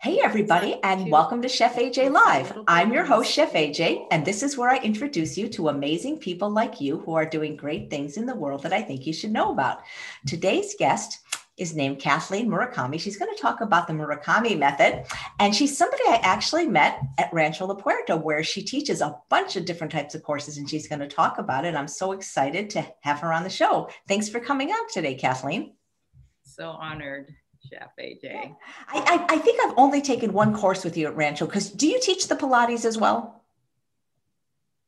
Hey, everybody, and welcome to Chef AJ Live. I'm your host, Chef AJ, and this is where I introduce you to amazing people like you who are doing great things in the world that I think you should know about. Today's guest is named Cathleen Murakami. She's going to talk about the Murakami method, and she's somebody I actually met at Rancho La Puerta, where she teaches a bunch of different types of courses, and she's going to talk about it. I'm so excited to have her on the show. Thanks for coming on today, Cathleen. So honored. Chef AJ. I, I, I think I've only taken one course with you at Rancho because do you teach the Pilates as well?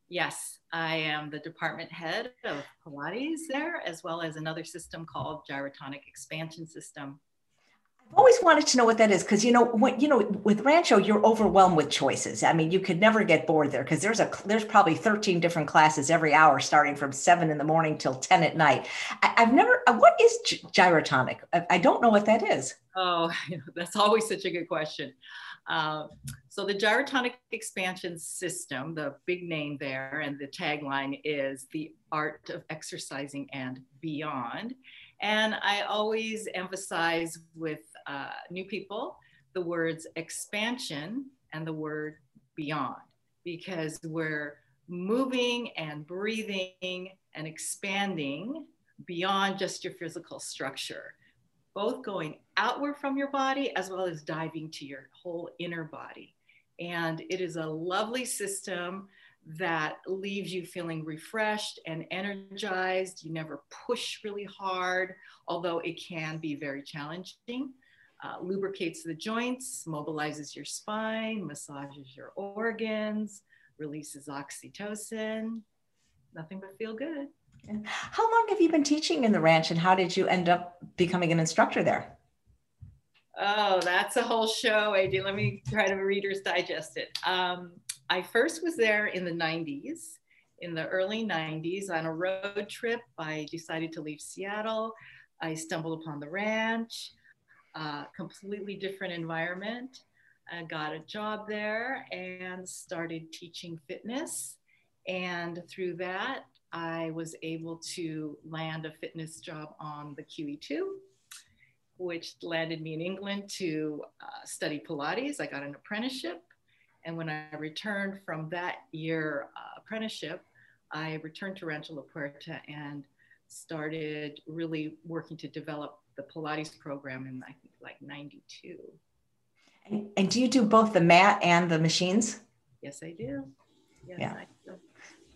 Yes, I am the department head of Pilates there, as well as another system called Gyrotonic Expansion System. Always wanted to know what that is because you know when you know with Rancho you're overwhelmed with choices. I mean, you could never get bored there because there's a there's probably 13 different classes every hour, starting from seven in the morning till 10 at night. I, have never. Uh, what is gyrotonic? I, I, don't know what that is. Oh, that's always such a good question. Uh, so the gyrotonic expansion system, the big name there, and the tagline is the art of exercising and beyond. And I always emphasize with uh, new people the words expansion and the word beyond because we're moving and breathing and expanding beyond just your physical structure, both going outward from your body as well as diving to your whole inner body. And it is a lovely system that leaves you feeling refreshed and energized. You never push really hard, although it can be very challenging. Uh, lubricates the joints, mobilizes your spine, massages your organs, releases oxytocin. Nothing but feel good. How long have you been teaching in the ranch and how did you end up becoming an instructor there? Oh, that's a whole show, AJ. Let me try to Reader's Digest it. Um, I first was there in the 90s. In the early 90s, on a road trip, I decided to leave Seattle. I stumbled upon the ranch, completely different environment. I got a job there and started teaching fitness. And through that, I was able to land a fitness job on the QE2, which landed me in England to uh, study Pilates. I got an apprenticeship and when I returned from that year uh, apprenticeship, I returned to Rancho La Puerta and started really working to develop the Pilates program in I think like 92. And, and do you do both the mat and the machines? Yes, I do. Yes, yeah. I do.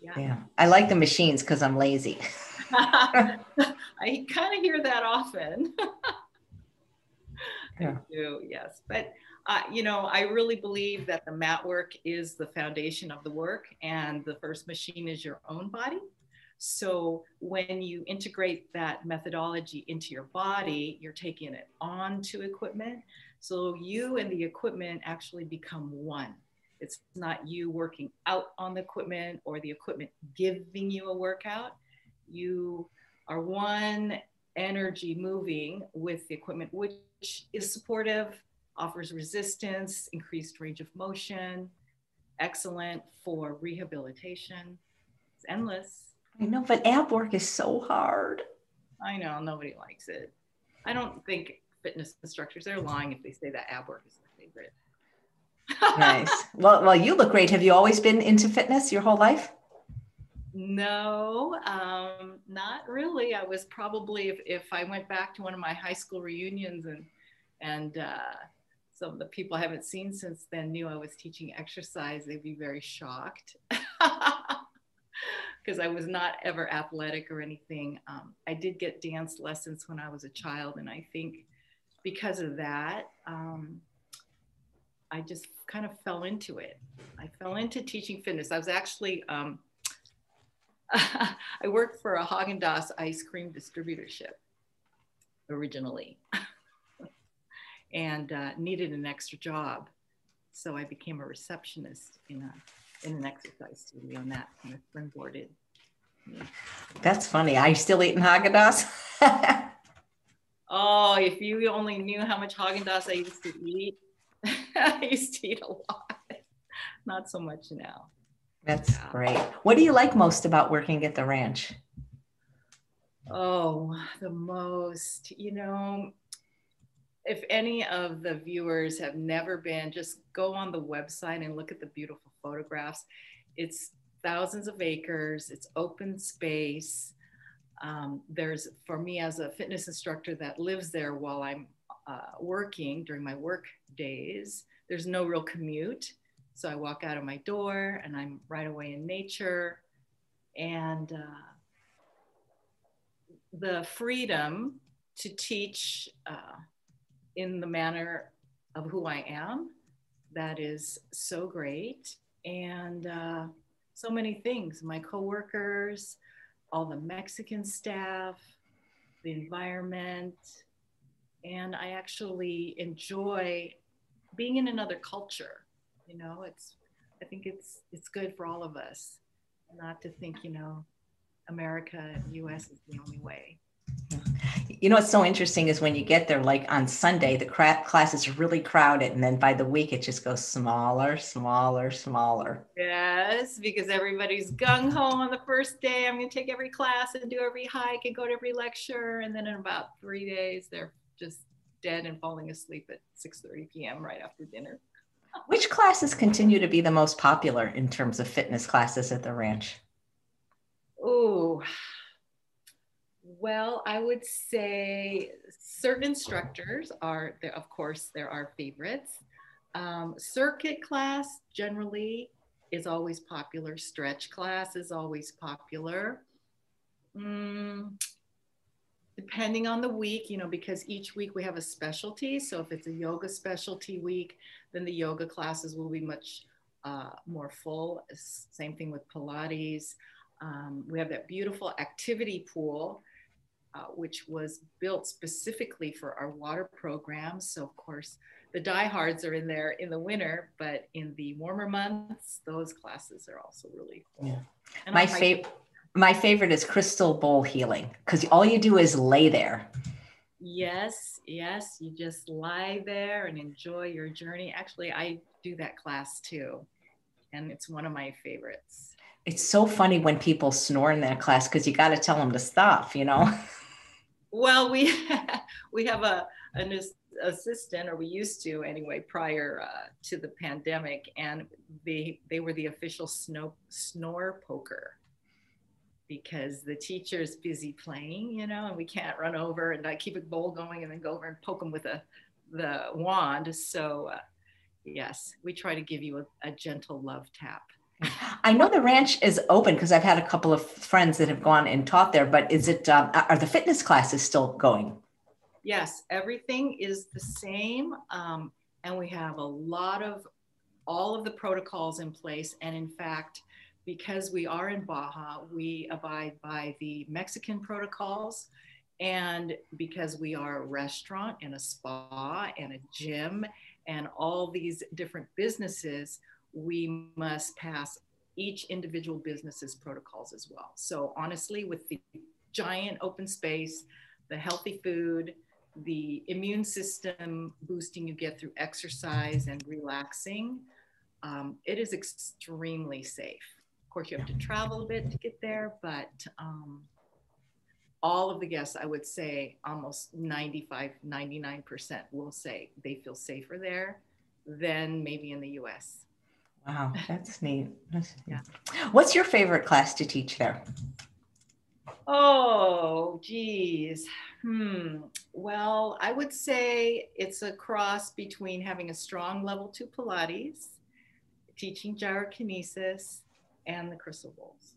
Yeah. yeah. I like the machines because I'm lazy. I kind of hear that often. yeah. I do, yes. But uh, you know, I really believe that the mat work is the foundation of the work, and the first machine is your own body. So when you integrate that methodology into your body, you're taking it onto equipment. So you and the equipment actually become one. It's not you working out on the equipment or the equipment giving you a workout. You are one energy moving with the equipment, which is supportive offers resistance, increased range of motion, excellent for rehabilitation. It's endless. I know, but ab work is so hard. I know, nobody likes it. I don't think fitness instructors, they're lying if they say that ab work is their favorite. nice. Well, well, you look great. Have you always been into fitness your whole life? No, um, not really. I was probably if, if I went back to one of my high school reunions and and uh, some of the people I haven't seen since then knew I was teaching exercise, they'd be very shocked because I was not ever athletic or anything. Um, I did get dance lessons when I was a child, and I think because of that, um, I just kind of fell into it. I fell into teaching fitness. I was actually, um, I worked for a Haagen Dazs ice cream distributorship originally. and uh, needed an extra job. So I became a receptionist in a in an exercise studio, and that kind of springboarded. That's funny. Are you still eating Haagen Dazs? oh, if you only knew how much Haagen Dazs I used to eat. I used to eat a lot. Not so much now. That's yeah. great. What do you like most about working at the ranch? Oh, the most, you know, if any of the viewers have never been, just go on the website and look at the beautiful photographs. It's thousands of acres, it's open space. Um, there's, for me as a fitness instructor that lives there while I'm uh, working during my work days, there's no real commute. So I walk out of my door and I'm right away in nature. And uh, the freedom to teach uh, in the manner of who I am. That is so great. And uh, so many things my coworkers, all the Mexican staff, the environment. And I actually enjoy being in another culture. You know, it's, I think it's, it's good for all of us not to think, you know, America US is the only way. You know what's so interesting is when you get there, like on Sunday, the class is really crowded, and then by the week it just goes smaller, smaller, smaller. Yes, because everybody's gung ho on the first day. I'm going to take every class and do every hike and go to every lecture, and then in about three days they're just dead and falling asleep at 6:30 p.m. right after dinner. Which classes continue to be the most popular in terms of fitness classes at the ranch? Oh, well, I would say certain instructors are, of course, there are favorites. Um, circuit class generally is always popular. Stretch class is always popular. Mm, depending on the week, you know, because each week we have a specialty. So if it's a yoga specialty week, then the yoga classes will be much uh, more full. Same thing with Pilates. Um, we have that beautiful activity pool uh, which was built specifically for our water program. So, of course, the diehards are in there in the winter, but in the warmer months, those classes are also really cool. Yeah. And my favorite. My favorite is crystal bowl healing because all you do is lay there. Yes, yes, you just lie there and enjoy your journey. Actually, I do that class too, and it's one of my favorites. It's so funny when people snore in that class because you got to tell them to stop, you know? Well, we we have a an assistant, or we used to anyway, prior uh, to the pandemic, and they they were the official snow, snore poker because the teacher's busy playing, you know, and we can't run over and I keep a bowl going and then go over and poke them with a the wand. So, uh, yes, we try to give you a, a gentle love tap. I know the ranch is open because I've had a couple of friends that have gone and taught there, but is it, um, are the fitness classes still going? Yes, everything is the same. Um, and we have a lot of all of the protocols in place. And in fact, because we are in Baja, we abide by the Mexican protocols. And because we are a restaurant and a spa and a gym and all these different businesses, we must pass each individual business's protocols as well. So honestly, with the giant open space, the healthy food, the immune system boosting you get through exercise and relaxing, um, it is extremely safe. Of course, you have to travel a bit to get there, but um, all of the guests, I would say almost 95, 99% will say they feel safer there than maybe in the US. Wow, that's neat. That's neat. Yeah. What's your favorite class to teach there? Oh, geez. Hmm. Well, I would say it's a cross between having a strong level two Pilates, teaching gyrokinesis, and the crystal bowls.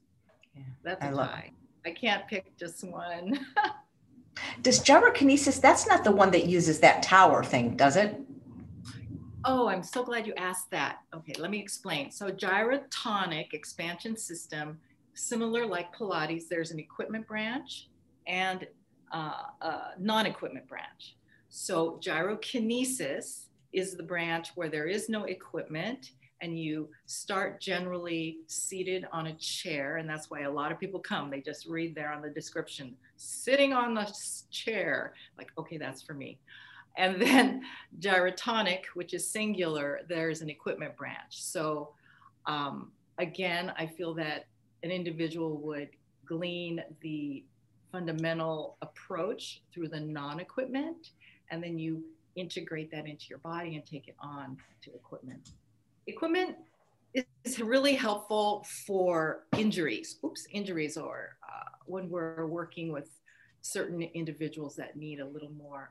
Yeah, that's a I tie. I can't pick just one. does gyrokinesis, that's not the one that uses that tower thing, does it? Oh, I'm so glad you asked that. Okay, let me explain. So gyrotonic expansion system, similar like Pilates, there's an equipment branch and uh, a non-equipment branch. So gyrokinesis is the branch where there is no equipment and you start generally seated on a chair and that's why a lot of people come they just read there on the description sitting on the chair like okay that's for me and then gyrotonic, which is singular, there's an equipment branch. So um, again, I feel that an individual would glean the fundamental approach through the non-equipment, and then you integrate that into your body and take it on to equipment. Equipment is really helpful for injuries, oops, injuries, or uh, when we're working with certain individuals that need a little more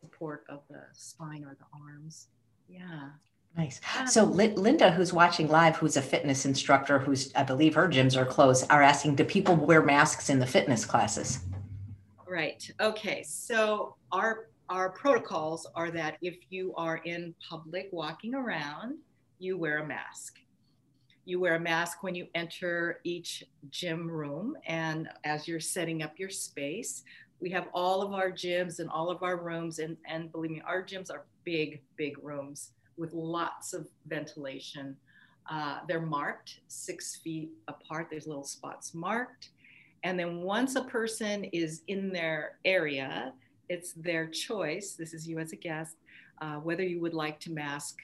support of the spine or the arms. Yeah. Nice. So Linda, who's watching live, who's a fitness instructor, who's I believe her gyms are closed, are asking, do people wear masks in the fitness classes? Right. Okay. So our our protocols are that if you are in public walking around, you wear a mask. You wear a mask when you enter each gym room and as you're setting up your space. We have all of our gyms and all of our rooms, and, and believe me, our gyms are big, big rooms with lots of ventilation. Uh, they're marked six feet apart. There's little spots marked. And then once a person is in their area, it's their choice. This is you as a guest, uh, whether you would like to mask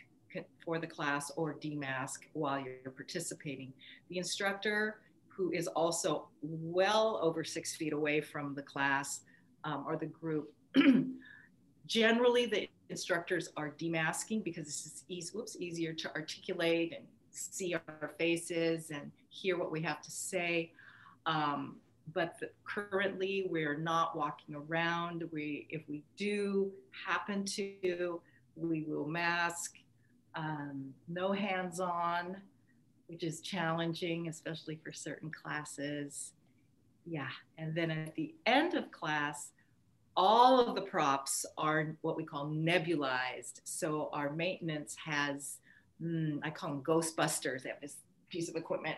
for the class or demask while you're participating. The instructor, who is also well over six feet away from the class um, or the group, generally the instructors are demasking because it's easy, whoops, easier to articulate and see our faces and hear what we have to say. Um, but the, currently we're not walking around. We, if we do happen to, we will mask. Um, no hands on, which is challenging, especially for certain classes. Yeah, and then at the end of class, all of the props are what we call nebulized. So our maintenance has, mm, I call them Ghostbusters. They have this piece of equipment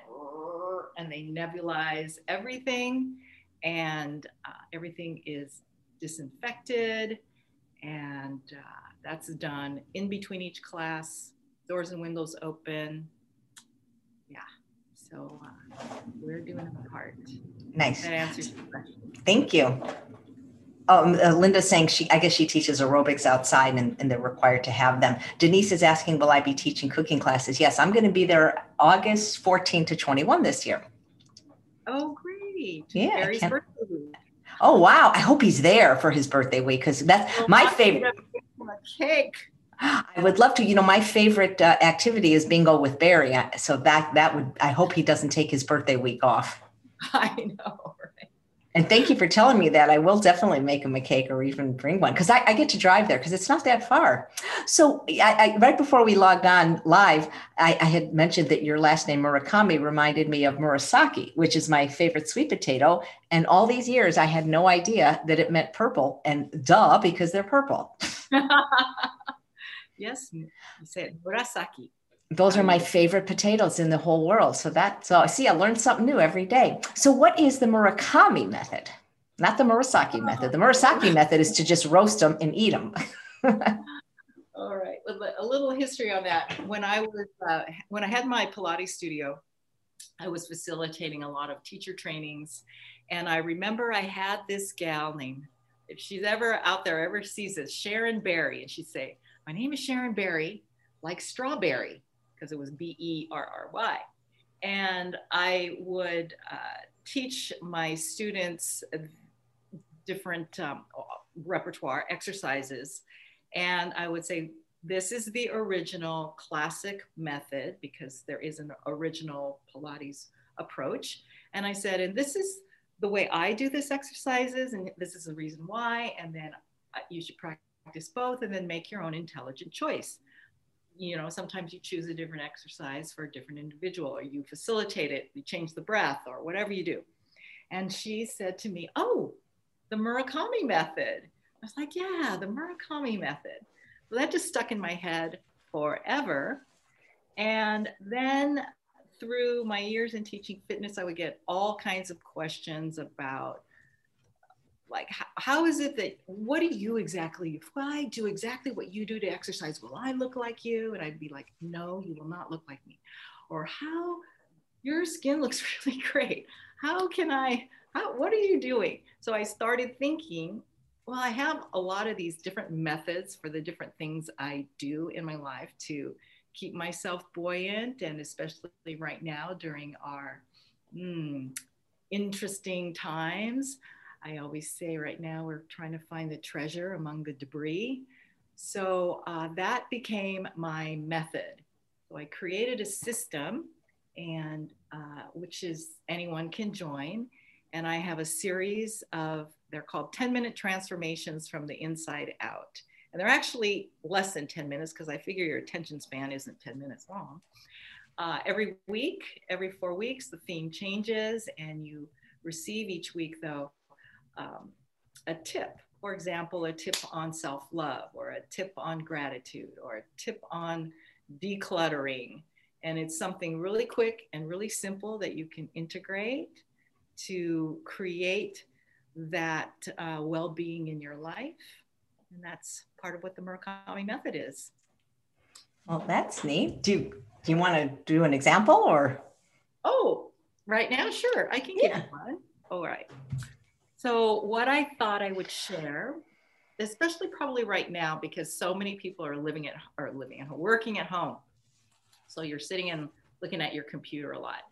and they nebulize everything, and uh, everything is disinfected, and uh, that's done in between each class. Doors and windows open. Yeah, so uh, we're doing our part. Nice. That answers your question. Thank you. Um, uh, Linda's saying she, I guess she teaches aerobics outside and, and, they're required to have them. Denise is asking, will I be teaching cooking classes? Yes, I'm going to be there August 14 to 21 this year. Oh, great. Yeah. Oh, wow. I hope he's there for his birthday week because that's well, my favorite. Cake. I would love to. You know, my favorite uh, activity is bingo with Barry. So that that would. I hope he doesn't take his birthday week off. I know. And thank you for telling me that. I will definitely make him a cake or even bring one because I, I, get to drive there because it's not that far. So, I, I, right before we logged on live, I, had mentioned that your last name Murakami reminded me of Murasaki, which is my favorite sweet potato. And all these years, I had no idea that it meant purple. And duh, because they're purple. yes, you said Murasaki those are my favorite potatoes in the whole world. So that so I see I learned something new every day. So what is the Murakami method? Not the Murasaki method. The Murasaki method is to just roast them and eat them. All right, a little history on that. When I was uh, when I had my Pilates studio, I was facilitating a lot of teacher trainings, and I remember I had this gal named, if she's ever out there ever sees this, Sharon Berry, and she'd say, "My name is Sharon Berry, like strawberry." Because it was B E R R Y. And I would uh, teach my students different um, repertoire exercises. And I would say, this is the original classic method because there is an original Pilates approach. And I said, and this is the way I do this exercises, and this is the reason why. And then uh, you should practice both and then make your own intelligent choice you know, sometimes you choose a different exercise for a different individual, or you facilitate it, you change the breath, or whatever you do. And she said to me, Oh, the Murakami method. I was like, Yeah, the Murakami method. So that just stuck in my head forever. And then through my years in teaching fitness, I would get all kinds of questions about like how, is it that what do you exactly if i do exactly what you do to exercise will i look like you? And i'd be like no you will not look like me. Or how your skin looks really great. How can i how, what are you doing? So i started thinking well i have a lot of these different methods for the different things i do in my life to keep myself buoyant and especially right now during our mm, interesting times I always say right now we're trying to find the treasure among the debris. So uh, that became my method. So I created a system, and uh, which is anyone can join. And I have a series of they're called 10 minute transformations from the inside out. And they're actually less than 10 minutes because I figure your attention span isn't 10 minutes long. Uh, every week, every four weeks, the theme changes, and you receive each week, though, um, a tip. For example, a tip on self love, or a tip on gratitude, or a tip on decluttering. And it's something really quick and really simple that you can integrate to create that uh, well being in your life. And that's part of what the Murakami method is. Well, that's neat. Do you, do you want to do an example or? Oh, right now, sure. I can give yeah. you one. All right. So, what I thought I would share, especially probably right now, because so many people are living at are living at home, working at home. So you're sitting and looking at your computer a lot.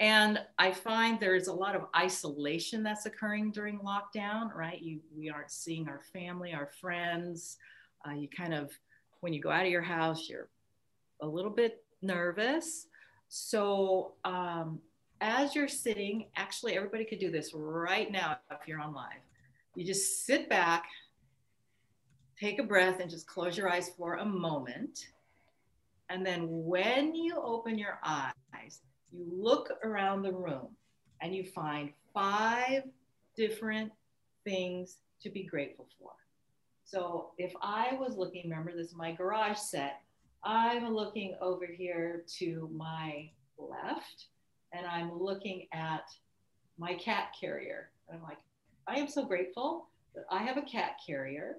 And I find there's a lot of isolation that's occurring during lockdown, right? You, we aren't seeing our family, our friends. Uh, you kind of, when you go out of your house, you're a little bit nervous. So, um, as you're sitting, actually, everybody could do this right now if you're on live. You just sit back, take a breath, and just close your eyes for a moment. And then when you open your eyes, you look around the room and you find five different things to be grateful for. So if I was looking, remember this is my garage set, I'm looking over here to my left and I'm looking at my cat carrier. And I'm like, I am so grateful that I have a cat carrier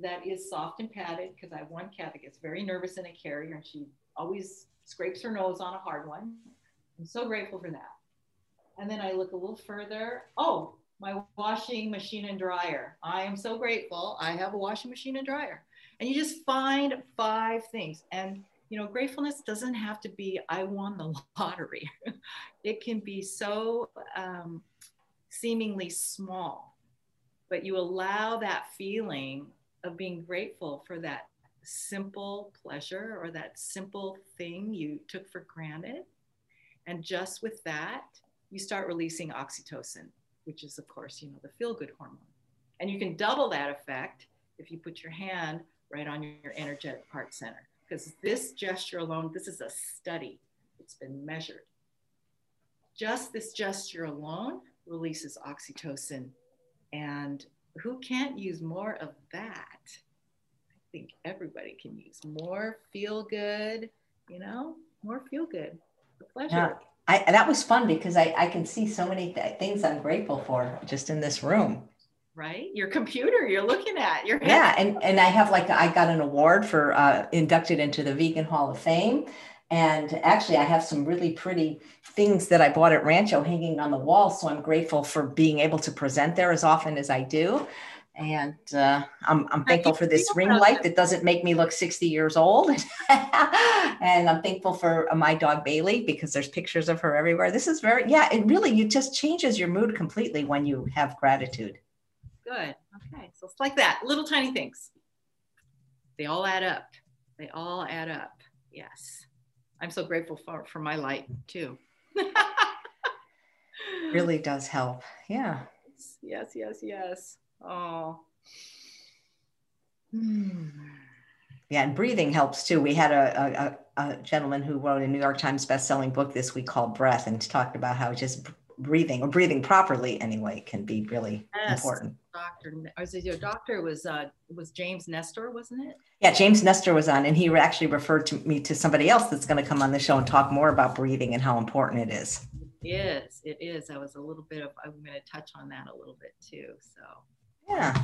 that is soft and padded because I have one cat that gets very nervous in a carrier and she always scrapes her nose on a hard one. I'm so grateful for that. And then I look a little further. Oh, my washing machine and dryer. I am so grateful. I have a washing machine and dryer. And you just find five things. And, you know, gratefulness doesn't have to be, I won the lottery. it can be so um, seemingly small, but you allow that feeling of being grateful for that simple pleasure or that simple thing you took for granted and just with that, you start releasing oxytocin, which is, of course, you know, the feel good hormone. And you can double that effect if you put your hand right on your energetic heart center. Because this gesture alone, this is a study, it's been measured. Just this gesture alone releases oxytocin. And who can't use more of that? I think everybody can use more feel good, you know, more feel good pleasure. Yeah. I, that was fun because I, I can see so many th- things I'm grateful for just in this room. Right, your computer you're looking at. Your yeah, and and I have like I got an award for uh, inducted into the Vegan Hall of Fame, and actually I have some really pretty things that I bought at Rancho hanging on the wall. So I'm grateful for being able to present there as often as I do and uh, I'm, I'm thankful for this ring light that doesn't make me look 60 years old. and I'm thankful for uh, my dog Bailey because there's pictures of her everywhere. This is very, yeah, it really, you just changes your mood completely when you have gratitude. Good. Okay. So it's like that little tiny things. They all add up. They all add up. Yes. I'm so grateful for, for my light too. really does help. Yeah. Yes, yes, yes. Oh. Yeah, and breathing helps too. We had a, a, a, gentleman who wrote a New York Times best-selling book this week called Breath, and talked about how just breathing or breathing properly anyway can be really yes, important. Doctor, I was your doctor was uh, was James Nestor, wasn't it? Yeah, James Nestor was on, and he actually referred to me to somebody else that's going to come on the show and talk more about breathing and how important it is. It is. It is. I was a little bit of. I'm going to touch on that a little bit too. So. Yeah.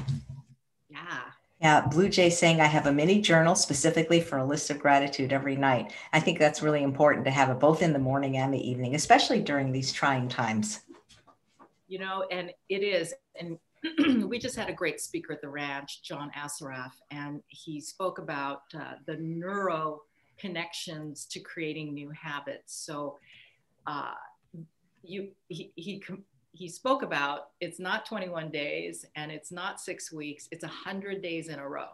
Yeah. Yeah, Blue Jay saying I have a mini journal specifically for a list of gratitude every night. I think that's really important to have it both in the morning and the evening, especially during these trying times. You know, and it is. And we just had a great speaker at the ranch, John Assaraf, and he spoke about uh, the neuro connections to creating new habits. So, uh, you he, he he spoke about it's not 21 days and it's not six weeks, it's 100 days in a row.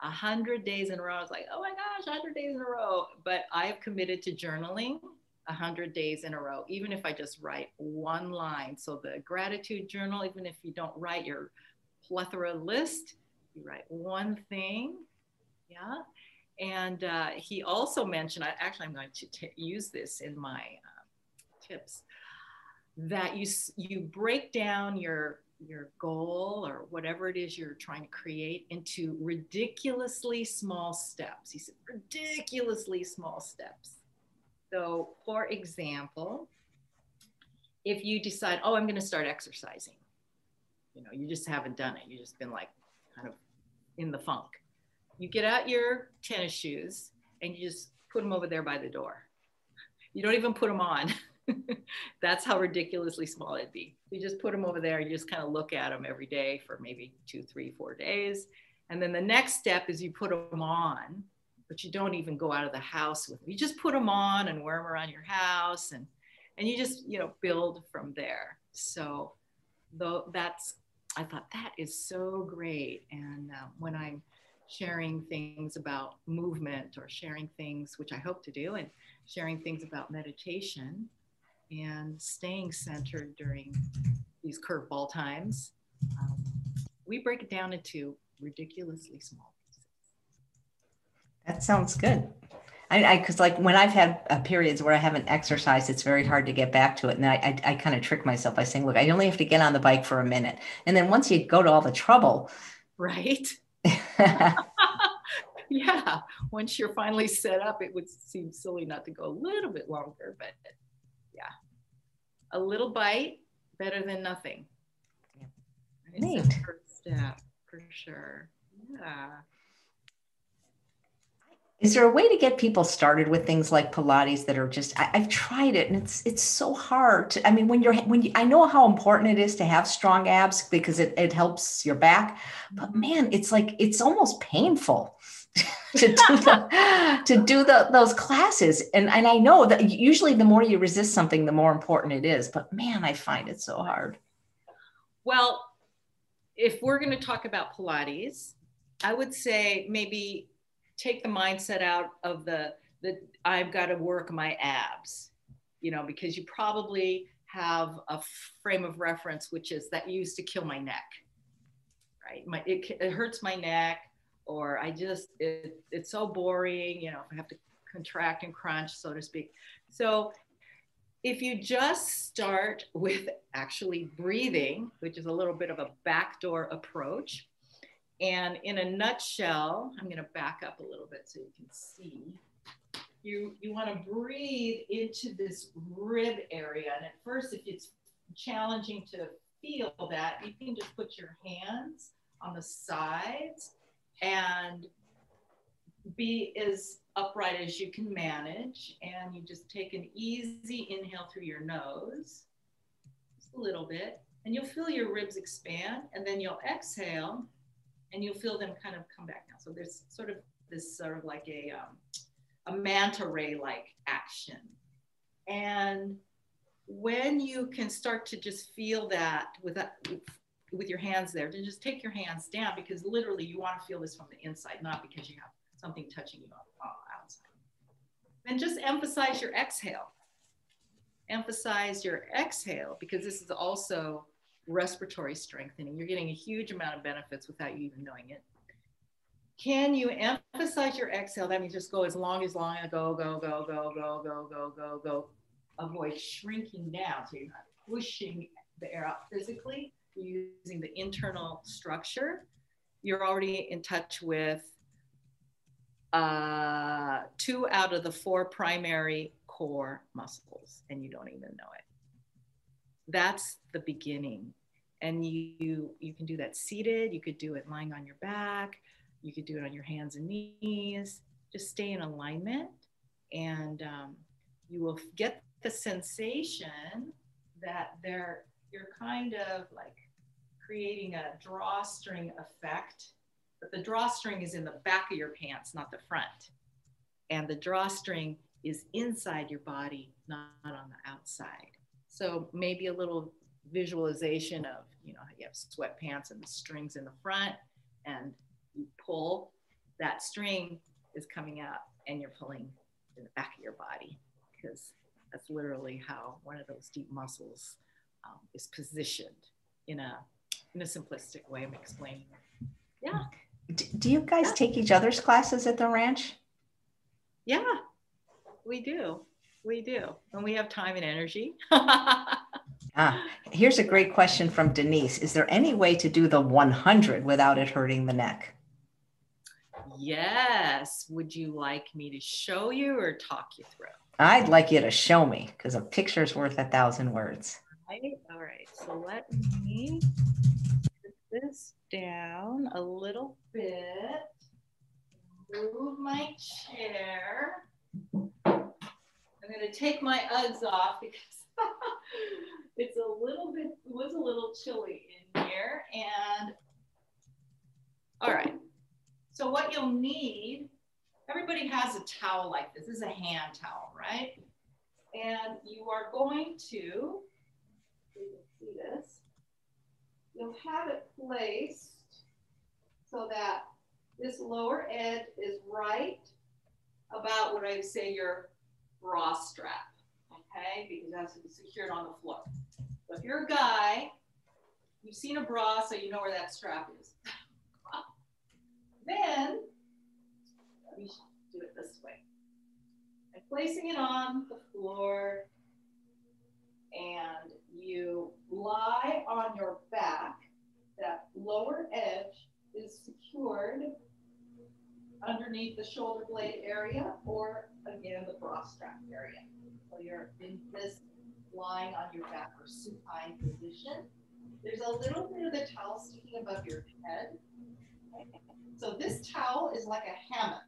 a hundred days in a row. I was like, oh my gosh, hundred days in a row. But I've committed to journaling a hundred days in a row, even if I just write one line. So the gratitude journal, even if you don't write your plethora list, you write one thing. Yeah. And uh, he also mentioned, I, actually, I'm going to t- use this in my uh, tips, that you, you break down your your goal or whatever it is you're trying to create into ridiculously small steps. He said, ridiculously small steps. So, for example, if you decide, oh, I'm going to start exercising, you know, you just haven't done it, you've just been like kind of in the funk. You get out your tennis shoes and you just put them over there by the door. You don't even put them on. That's how ridiculously small it'd be. You just put them over there and you just kind of look at them every day for maybe two, three, four days. And then the next step is you put them on, but you don't even go out of the house with them. You just put them on and wear them around your house and and you just, you know, build from there. So though that's I thought that is so great. And uh, when I'm sharing things about movement or sharing things, which I hope to do, and sharing things about meditation, and staying centered during these curveball times, um, we break it down into ridiculously small pieces. That sounds good. I, because like when I've had uh, periods where I haven't exercised, it's very hard to get back to it. And I, I, I kind of trick myself by saying, look, I only have to get on the bike for a minute. And then once you go to all the trouble. Right. yeah. Once you're finally set up, it would seem silly not to go a little bit longer, but yeah. A little bite, better than nothing. Yeah. Neat. first step for sure. Yeah. Is there a way to get people started with things like Pilates that are just I, have tried it and it's it's so hard. To, I mean, when you're when you, I know how important it is to have strong abs because it, it helps your back, but mm-hmm. man, it's like it's almost painful to do the, to do the, those classes. And, and I know that usually the more you resist something, the more important it is. But man, I find it so hard. Well, if we're going to talk about Pilates, I would say maybe take the mindset out of the the I've got to work my abs, you know, because you probably have a frame of reference which is that used to kill my neck, right? My it, it hurts my neck or I just, it, it's so boring, you know, I have to contract and crunch, so to speak. So if you just start with actually breathing, which is a little bit of a backdoor approach, and in a nutshell, I'm going to back up a little bit so you can see. You, you want to breathe into this rib area. And at first, if it's challenging to feel that, you can just put your hands on the sides and be as upright as you can manage. And you just take an easy inhale through your nose, just a little bit, and you'll feel your ribs expand. And then you'll exhale and you'll feel them kind of come back down. So there's sort of this sort of like a, um, a manta ray like action. And when you can start to just feel that with that, with your hands there to just take your hands down because literally you want to feel this from the inside, not because you have something touching you on the outside. And just emphasize your exhale. Emphasize your exhale because this is also respiratory strengthening. You're getting a huge amount of benefits without you even knowing it. Can you emphasize your exhale? That means just go as long as long, as go, go, go, go, go, go, go, go, go. Avoid shrinking down so you're not pushing the air out physically using the internal structure, you're already in touch with uh, two out of the four primary core muscles, and you don't even know it. That's the beginning. And you, you can do that seated, you could do it lying on your back, you could do it on your hands and knees. Just stay in alignment, and um, you will get the sensation that they're you're kind of like creating a drawstring effect, but the drawstring is in the back of your pants, not the front. And the drawstring is inside your body, not on the outside. So maybe a little visualization of, you know, you have sweatpants and the strings in the front and you pull that string is coming out and you're pulling in the back of your body because that's literally how one of those deep muscles um, is positioned in a in a simplistic way of explaining it. Yeah. Do you guys yeah. take each other's classes at the ranch? Yeah, we do. We do. And we have time and energy. ah, here's a great question from Denise. Is there any way to do the 100 without it hurting the neck? Yes. Would you like me to show you or talk you through? I'd like you to show me because a picture's worth a thousand words. All right. All right. So let me put this down a little bit. Move my chair. I'm going to take my Uggs off because it's a little bit, it was a little chilly in here. And all right. So what you'll need, everybody has a towel like this. This is a hand towel, right? And you are going to, see this, you'll have it placed so that this lower edge is right about what I would say your bra strap, okay? Because be secured on the floor. So if you're a guy, you've seen a bra, so you know where that strap is. then, let me do it this way. I'm placing it on the floor, and you lie on your back. That lower edge is secured underneath the shoulder blade area or again the bra strap area. So you're in this lying on your back or supine position. There's a little bit of the towel sticking above your head. So this towel is like a hammock.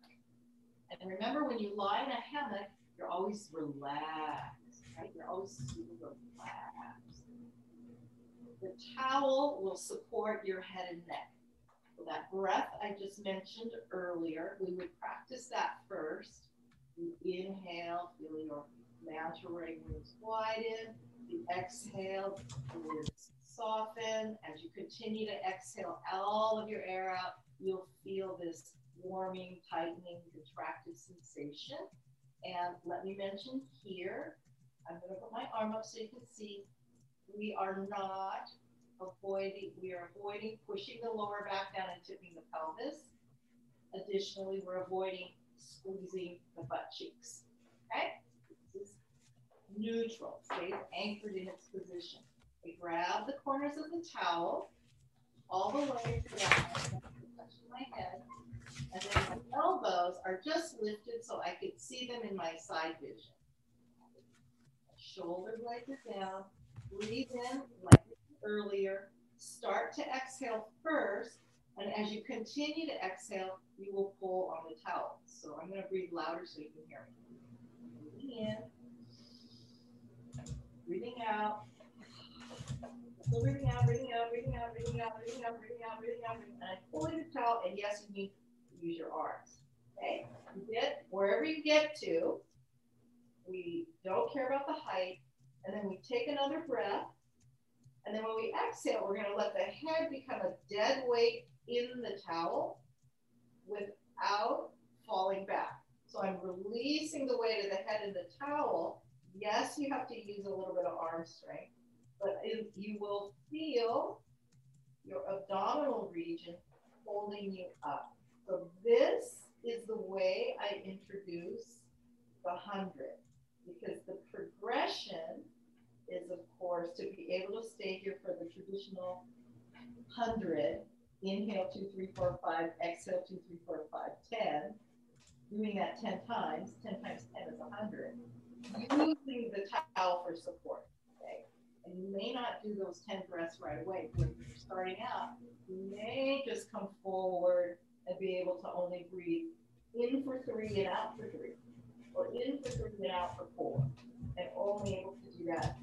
And remember when you lie in a hammock, you're always relaxed, right? You're always. The towel will support your head and neck So that breath I just mentioned earlier, we would practice that first. You inhale, feel your manta-ray wings widen. You exhale, ribs soften. As you continue to exhale all of your air out, you'll feel this warming, tightening, contracted sensation. And let me mention here, I'm going to put my arm up so you can see we are not avoiding, we are avoiding pushing the lower back down and tipping the pelvis. Additionally, we're avoiding squeezing the butt cheeks. Okay? This is neutral, stays anchored in its position. We grab the corners of the towel all the way down, touching my head, and then my elbows are just lifted so I could see them in my side vision. Shoulder blades are down, breathe in like earlier, start to exhale first. And as you continue to exhale, you will pull on the towel. So I'm going to breathe louder so you can hear me. Breathing in, breathing out. Still breathing out, breathing out, breathing out, breathing out, breathing out, breathing out, breathing out, breathing out. And I'm pulling the towel, and yes, you need to use your arms. Okay? You get wherever you get to, we don't care about the height, and then we take another breath. And then when we exhale, we're going to let the head become a dead weight in the towel without falling back. So I'm releasing the weight of the head in the towel. Yes, you have to use a little bit of arm strength, but you will feel your abdominal region holding you up. So this is the way I introduce the 100 because the progression is, of course, to be able to stay here for the traditional 100. Inhale, two, three, four, five. Exhale, two, three, four, five, 10. Doing that 10 times. 10 times 10 is 100. Using the towel for support. Okay. And you may not do those 10 breaths right away. When you're starting out, you may just come forward and be able to only breathe in for three and out for three, or in for three and out for four, and only able to do that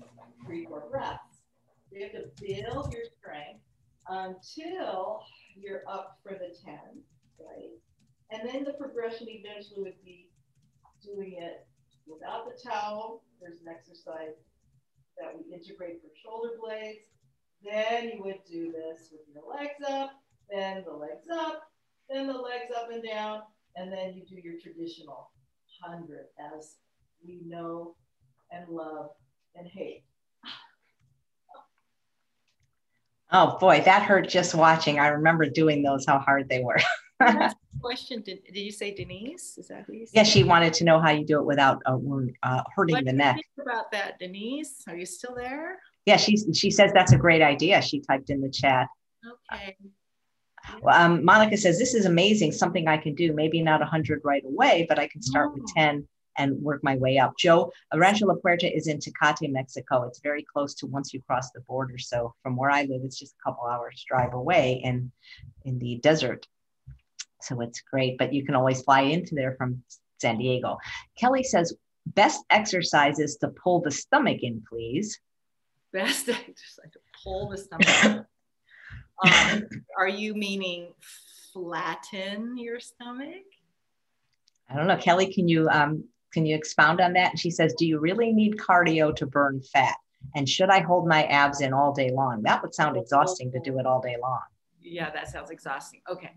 three, four breaths. you have to build your strength until you're up for the 10, right? And then the progression eventually would be doing it without the towel. There's an exercise that we integrate for shoulder blades. Then you would do this with your legs up, then the legs up, then the legs up and down, and then you do your traditional 100 as we know and love and hate. Oh boy, that hurt just watching. I remember doing those, how hard they were. question. Did, did you say Denise? Is that who you said? Yeah, she wanted to know how you do it without uh, uh, hurting what the neck. about that, Denise? Are you still there? Yeah, she she says that's a great idea. She typed in the chat. Okay. Well, um, Monica says this is amazing. Something I can do. Maybe not 100 right away, but I can start oh. with 10 and work my way up. Joe, Rancho La Puerta is in Tecate, Mexico. It's very close to once you cross the border. So from where I live, it's just a couple hours drive away in in the desert. So it's great, but you can always fly into there from San Diego. Kelly says, best exercises to pull the stomach in, please. Best exercise to pull the stomach. Um, are you meaning flatten your stomach? I don't know, Kelly. Can you um, can you expound on that? And she says, Do you really need cardio to burn fat? And should I hold my abs in all day long? That would sound exhausting to do it all day long. Yeah, that sounds exhausting. Okay.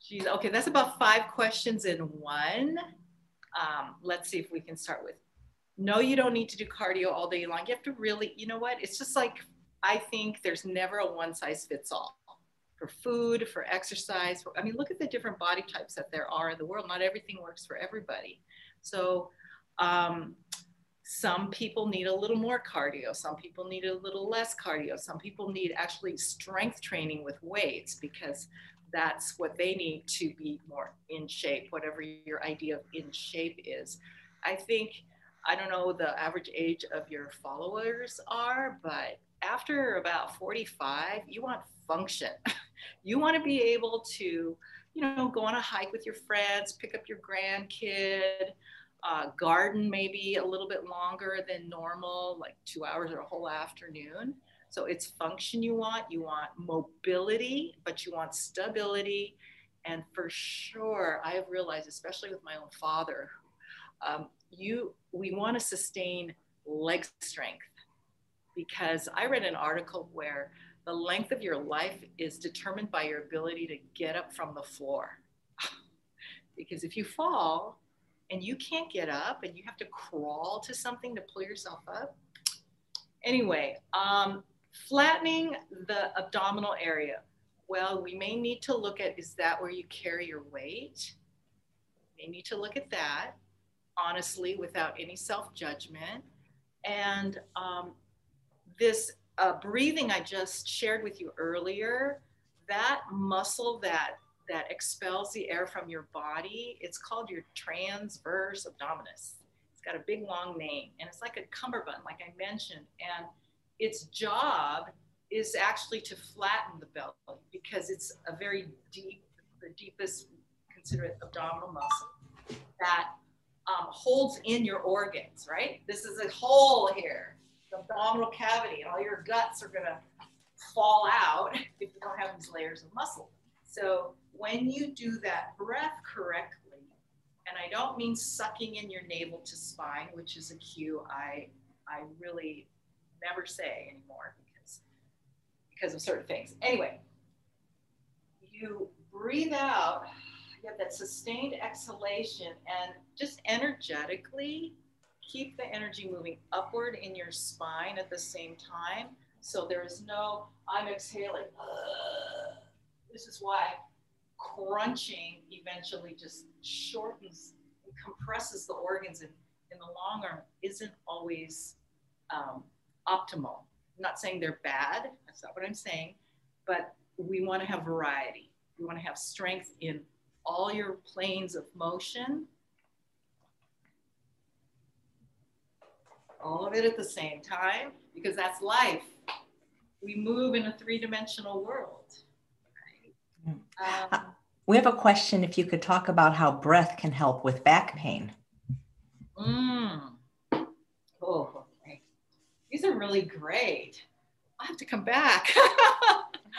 She's okay. That's about five questions in one. Um, let's see if we can start with no, you don't need to do cardio all day long. You have to really, you know what? It's just like I think there's never a one size fits all for food, for exercise. For, I mean, look at the different body types that there are in the world. Not everything works for everybody. So, um, some people need a little more cardio. Some people need a little less cardio. Some people need actually strength training with weights because that's what they need to be more in shape, whatever your idea of in shape is. I think, I don't know the average age of your followers are, but after about 45, you want function. you want to be able to, you know, go on a hike with your friends, pick up your grandkid, uh, garden maybe a little bit longer than normal, like two hours or a whole afternoon. So it's function you want, you want mobility, but you want stability. And for sure, I have realized, especially with my own father, um, you we want to sustain leg strength because I read an article where the length of your life is determined by your ability to get up from the floor. because if you fall and you can't get up and you have to crawl to something to pull yourself up, anyway, um, Flattening the abdominal area. Well, we may need to look at is that where you carry your weight? We may need to look at that honestly without any self judgment. And um, this uh, breathing I just shared with you earlier, that muscle that that expels the air from your body, it's called your transverse abdominis. It's got a big long name and it's like a cummerbund, like I mentioned. And its job is actually to flatten the belly because it's a very deep, the deepest considered abdominal muscle that um, holds in your organs, right? This is a hole here, the abdominal cavity, all your guts are gonna fall out if you don't have these layers of muscle. So when you do that breath correctly, and I don't mean sucking in your navel to spine, which is a cue I, I really never say anymore because because of certain things. Anyway, you breathe out, you have that sustained exhalation, and just energetically keep the energy moving upward in your spine at the same time. So there is no, I'm exhaling. Uh, this is why crunching eventually just shortens and compresses the organs and in the long run isn't always um, optimal. I'm not saying they're bad, that's not what I'm saying, but we want to have variety. We want to have strength in all your planes of motion, all of it at the same time, because that's life. We move in a three dimensional world. Right? Um, we have a question if you could talk about how breath can help with back pain. Mm. Oh, these are really great. I have to come back.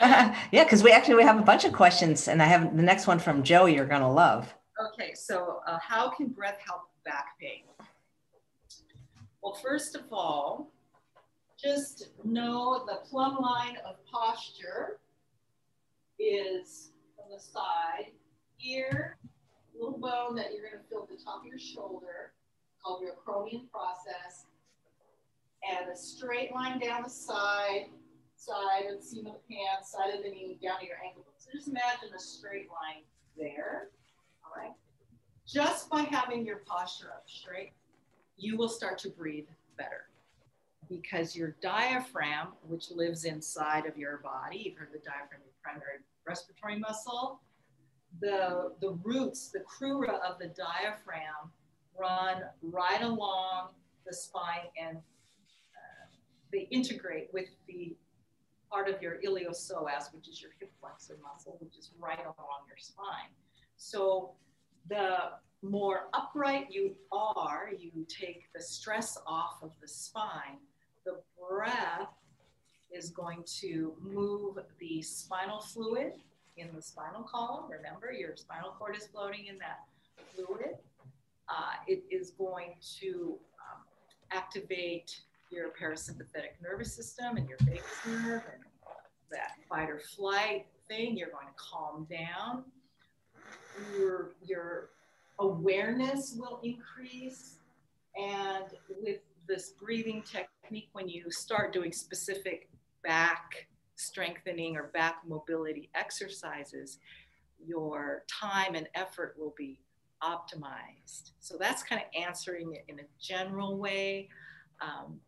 yeah, because we actually we have a bunch of questions, and I have the next one from Joe. You're gonna love. Okay, so uh, how can breath help back pain? Well, first of all, just know the plumb line of posture is from the side here, little bone that you're going to feel at the top of your shoulder, called your acromion process, and a straight line down the side, side of the seam of the pants, side of the knee, down to your ankle. So just imagine a straight line there. All right. Just by having your posture up straight, you will start to breathe better because your diaphragm, which lives inside of your body, you've heard the diaphragm, your primary respiratory muscle, the, the roots, the crura of the diaphragm run right along the spine and uh, they integrate with the part of your iliopsoas, which is your hip flexor muscle, which is right along your spine. So the more upright you are, you take the stress off of the spine. The breath is going to move the spinal fluid in the spinal column. Remember, your spinal cord is floating in that fluid. Uh, it is going to um, activate your parasympathetic nervous system and your vagus nerve and that fight or flight thing. You're going to calm down. Your, your awareness will increase. And with this breathing technique, when you start doing specific back strengthening or back mobility exercises, your time and effort will be optimized. So that's kind of answering it in a general way. Um,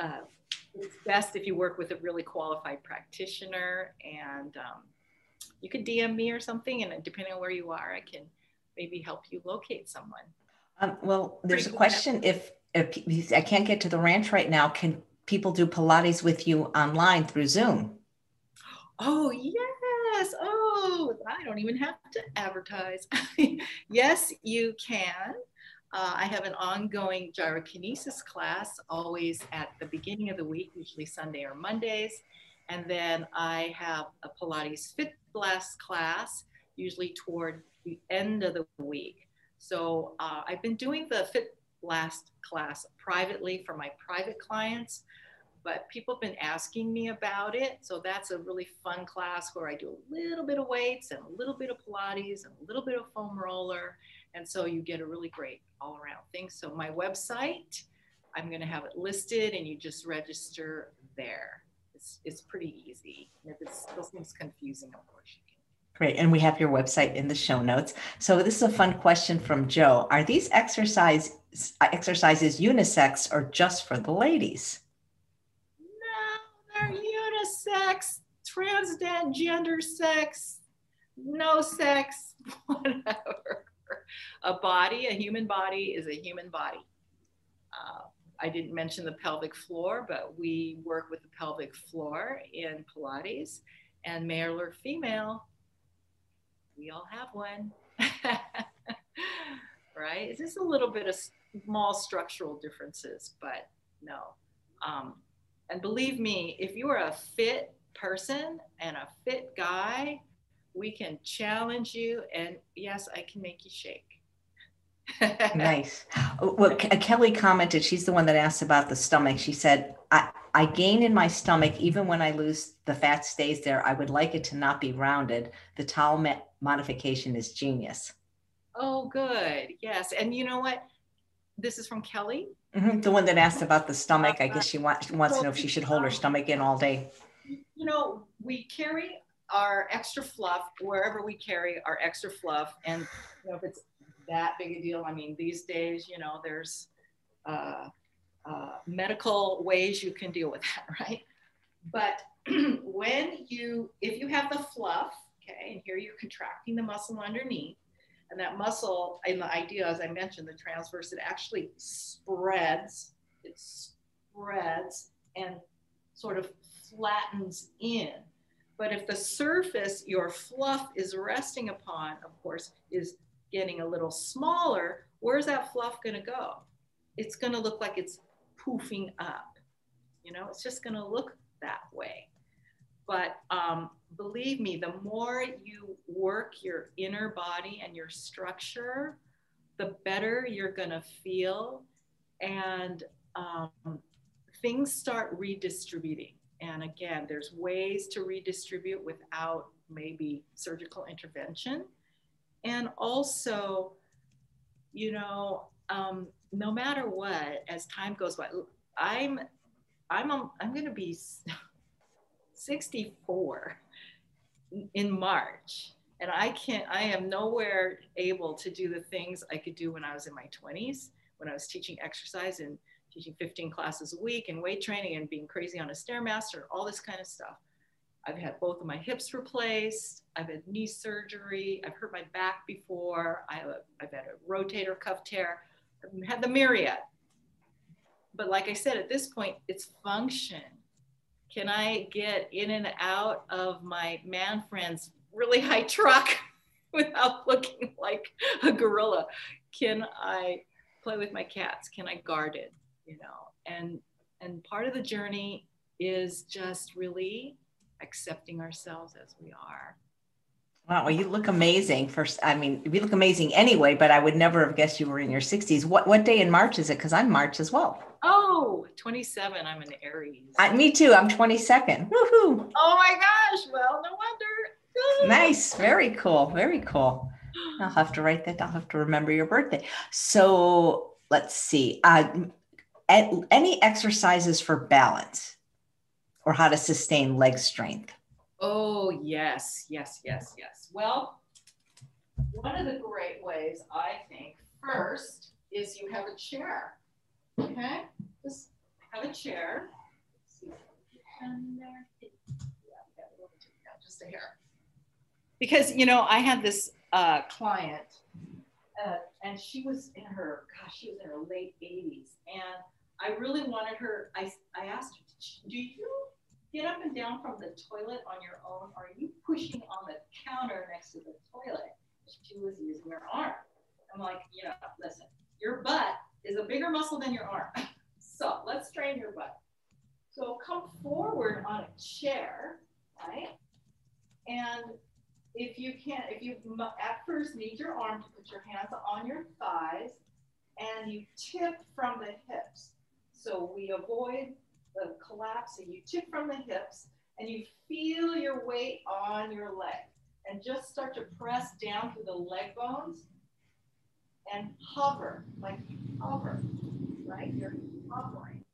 uh, it's best if you work with a really qualified practitioner and um, you could DM me or something, and depending on where you are, I can maybe help you locate someone. Um, well, there's Pretty a question if, if I can't get to the ranch right now, can people do Pilates with you online through Zoom. Oh, yes. Oh, I don't even have to advertise. yes, you can. Uh, I have an ongoing gyrokinesis class always at the beginning of the week, usually Sunday or Mondays. And then I have a Pilates Fit Blast class, usually toward the end of the week. So uh, I've been doing the Fit Blast class privately for my private clients but people have been asking me about it. So that's a really fun class where I do a little bit of weights and a little bit of Pilates and a little bit of foam roller. And so you get a really great all around thing. So my website, I'm going to have it listed and you just register there. It's, it's pretty easy. If it still seems confusing, of course. Great. And we have your website in the show notes. So this is a fun question from Joe. Are these exercise exercises unisex or just for the ladies? No, they're unisex, transgender sex, no sex, whatever. A body, a human body is a human body. Uh, I didn't mention the pelvic floor, but we work with the pelvic floor in Pilates and male or female. We all have one. right? It's just a little bit of small structural differences, but no. Um, and believe me, if you are a fit person and a fit guy, we can challenge you. And yes, I can make you shake. nice. Well, Kelly commented, she's the one that asked about the stomach. She said, I, I gain in my stomach even when I lose the fat stays there. I would like it to not be rounded. The towel modification is genius. Oh, good. Yes. And you know what? This is from Kelly. Mm-hmm. The one that asked about the stomach. I guess she wants, wants to know if she should hold her stomach in all day. You know, we carry our extra fluff wherever we carry our extra fluff. And you know, if it's that big a deal, I mean, these days, you know, there's uh, uh, medical ways you can deal with that, right? But when you, if you have the fluff, okay, and here you're contracting the muscle underneath, and that muscle, and the idea, as I mentioned, the transverse, it actually spreads, it spreads and sort of flattens in. But if the surface your fluff is resting upon, of course, is getting a little smaller, where's that fluff going to go? It's going to look like it's poofing up. You know, it's just going to look that way. But um, believe me, the more you work your inner body and your structure, the better you're going to feel. And um, things start redistributing. And again, there's ways to redistribute without maybe surgical intervention. And also, you know, um, no matter what, as time goes by, I'm I'm I'm going to be 64 in March, and I can't. I am nowhere able to do the things I could do when I was in my 20s, when I was teaching exercise and teaching 15 classes a week and weight training and being crazy on a stairmaster, all this kind of stuff. I've had both of my hips replaced. I've had knee surgery. I've hurt my back before. I have a, I've had a rotator cuff tear. Had the myriad. But like I said, at this point, it's function. Can I get in and out of my man friend's really high truck without looking like a gorilla? Can I play with my cats? Can I guard it? You know, and and part of the journey is just really accepting ourselves as we are. Wow, well, you look amazing. First, I mean, you look amazing anyway, but I would never have guessed you were in your 60s. What what day in March is it? Because I'm March as well. Oh, 27. I'm an Aries. I, me too. I'm 22nd. Woohoo. Oh my gosh. Well, no wonder. nice. Very cool. Very cool. I'll have to write that. I'll have to remember your birthday. So let's see. Uh, any exercises for balance? or how to sustain leg strength? Oh, yes, yes, yes, yes. Well, one of the great ways I think first is you have a chair. Okay, just have a chair. Just a hair. Because you know, I had this uh, client, uh, and she was in her gosh, she was in her late 80s, and I really wanted her. I I asked her, do you get up and down from the toilet on your own? Are you pushing on the counter next to the toilet? She was using her arm. I'm like, you know, listen, your butt is a bigger muscle than your arm. so let's train your butt. So come forward on a chair, right? And if you can't, if you at first need your arm to put your hands on your thighs and you tip from the hips. So we avoid the collapse and you tip from the hips and you feel your weight on your leg and just start to press down through the leg bones and hover, like hover, right? You're hovering.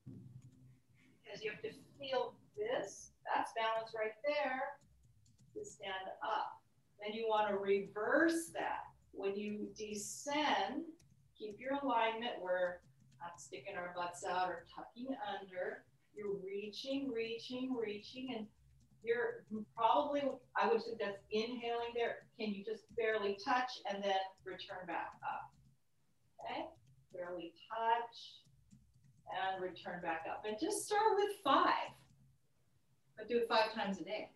Because you have to feel this, that's balance right there, to stand up. Then you want to reverse that. When you descend, keep your alignment. We're not sticking our butts out or tucking under. You're reaching, reaching, reaching, and you're probably, I would suggest inhaling there. Can you just barely touch and then return back up? Okay, barely touch and return back up. And just start with five, but do it five times a day.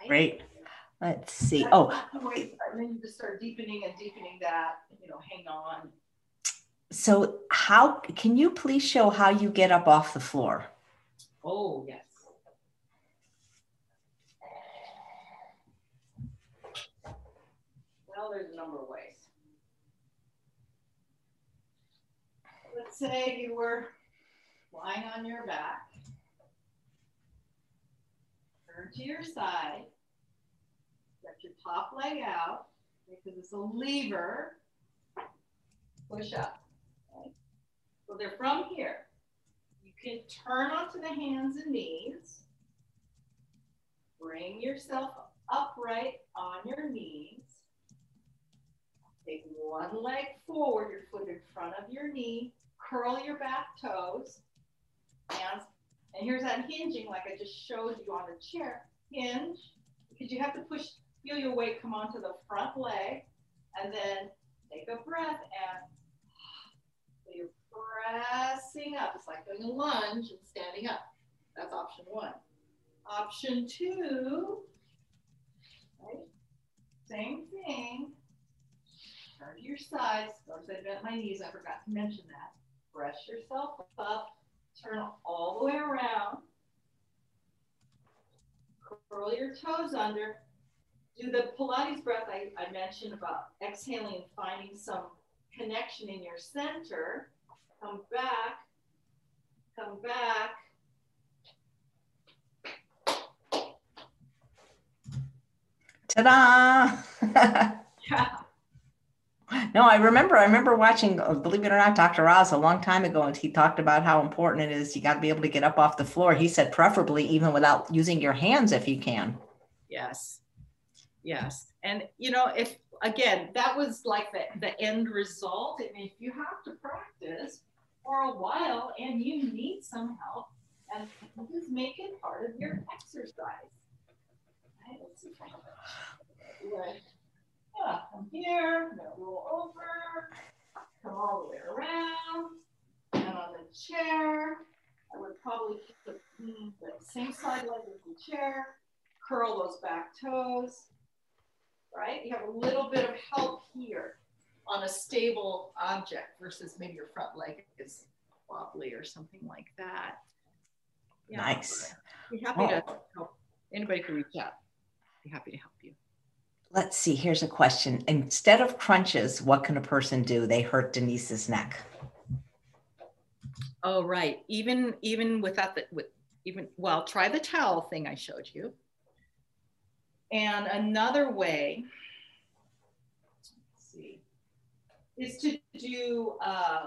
Right? Great. Let's see. Oh, and then you just start deepening and deepening that. You know, hang on, so, how can you please show how you get up off the floor? Oh, yes. Well, there's a number of ways. Let's say you were lying on your back, turn to your side, let your top leg out because it's a lever, push up. So they're from here. You can turn onto the hands and knees. Bring yourself upright on your knees. Take one leg forward, your foot in front of your knee. Curl your back toes. Hands. And here's that hinging like I just showed you on the chair. Hinge, because you have to push, feel your weight come onto the front leg. And then take a breath and pressing up. It's like doing a lunge and standing up. That's option one. Option two, right? Same thing. Turn to your sides. Notice I bent my knees. I forgot to mention that. Press yourself up. Turn all the way around. Curl your toes under. Do the Pilates breath I, I mentioned about exhaling and finding some connection in your center come back, come back. Ta-da! yeah. No, I remember. I remember watching, uh, believe it or not, Dr. Oz a long time ago, and he talked about how important it is. You got to be able to get up off the floor. He said, preferably even without using your hands, if you can. Yes, yes, and you know, if again, that was like the the end result. I mean, if you have to practice for a while and you need some help, and just make it part of your exercise. Right? Let's see if yeah, come here, I'm gonna roll over, come all the way around, and on the chair, I would probably keep the, mm, the same side leg as the chair, curl those back toes, right? You have a little bit of help here on a stable object versus maybe your front leg is wobbly or something like that. Yeah. Nice. Be happy oh. to help. Anybody can reach out. Be happy to help you. Let's see. Here's a question. Instead of crunches, what can a person do? They hurt Denise's neck. Oh, right. Even even without the with even well, try the towel thing I showed you. And another way, see, is to do uh,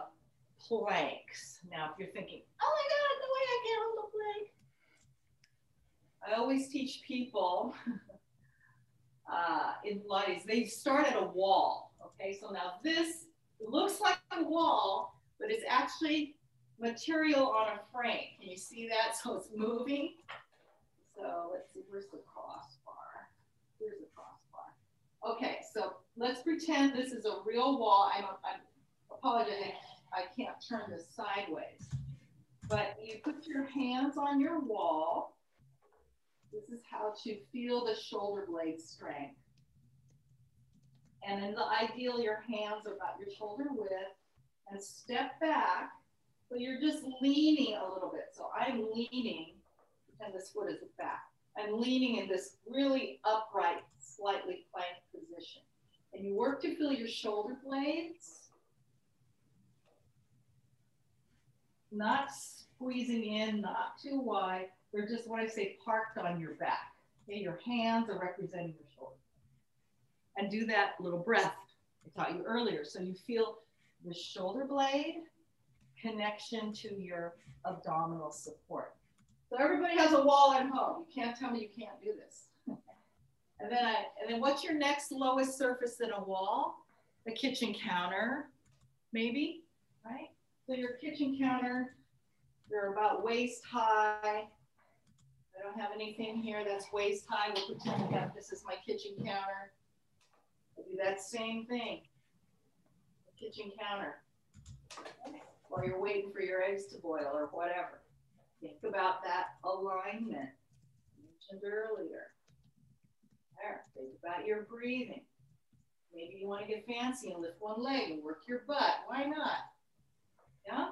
planks. Now, if you're thinking, oh my God, the way I can't hold a plank. I always teach people uh, in Pilates, they start at a wall. Okay, so now this looks like a wall, but it's actually material on a frame. Can you see that? So it's moving. So let's see, where's the crossbar? Here's the crossbar. Okay, so let's pretend this is a real wall. I don't, I apologize, I can't turn this sideways. But you put your hands on your wall. This is how to feel the shoulder blade strength. And in the ideal, your hands are about your shoulder width and step back. So you're just leaning a little bit. So I'm leaning, and this foot is back. I'm leaning in this really upright, slightly plank position. And you work to feel your shoulder blades not squeezing in, not too wide. They're just what I say parked on your back. Okay, your hands are representing your shoulders. And do that little breath I taught you earlier. So you feel the shoulder blade connection to your abdominal support. So everybody has a wall at home. You can't tell me you can't do this. And then I, and then what's your next lowest surface in a wall? The kitchen counter, maybe, right? So your kitchen counter, you're about waist high. I don't have anything here that's waist high. We'll pretend that this is my kitchen counter. I do that same thing. The kitchen counter. While you're waiting for your eggs to boil or whatever. Think about that alignment mentioned earlier. There, think about your breathing. Maybe you want to get fancy and lift one leg and work your butt. Why not? Yeah?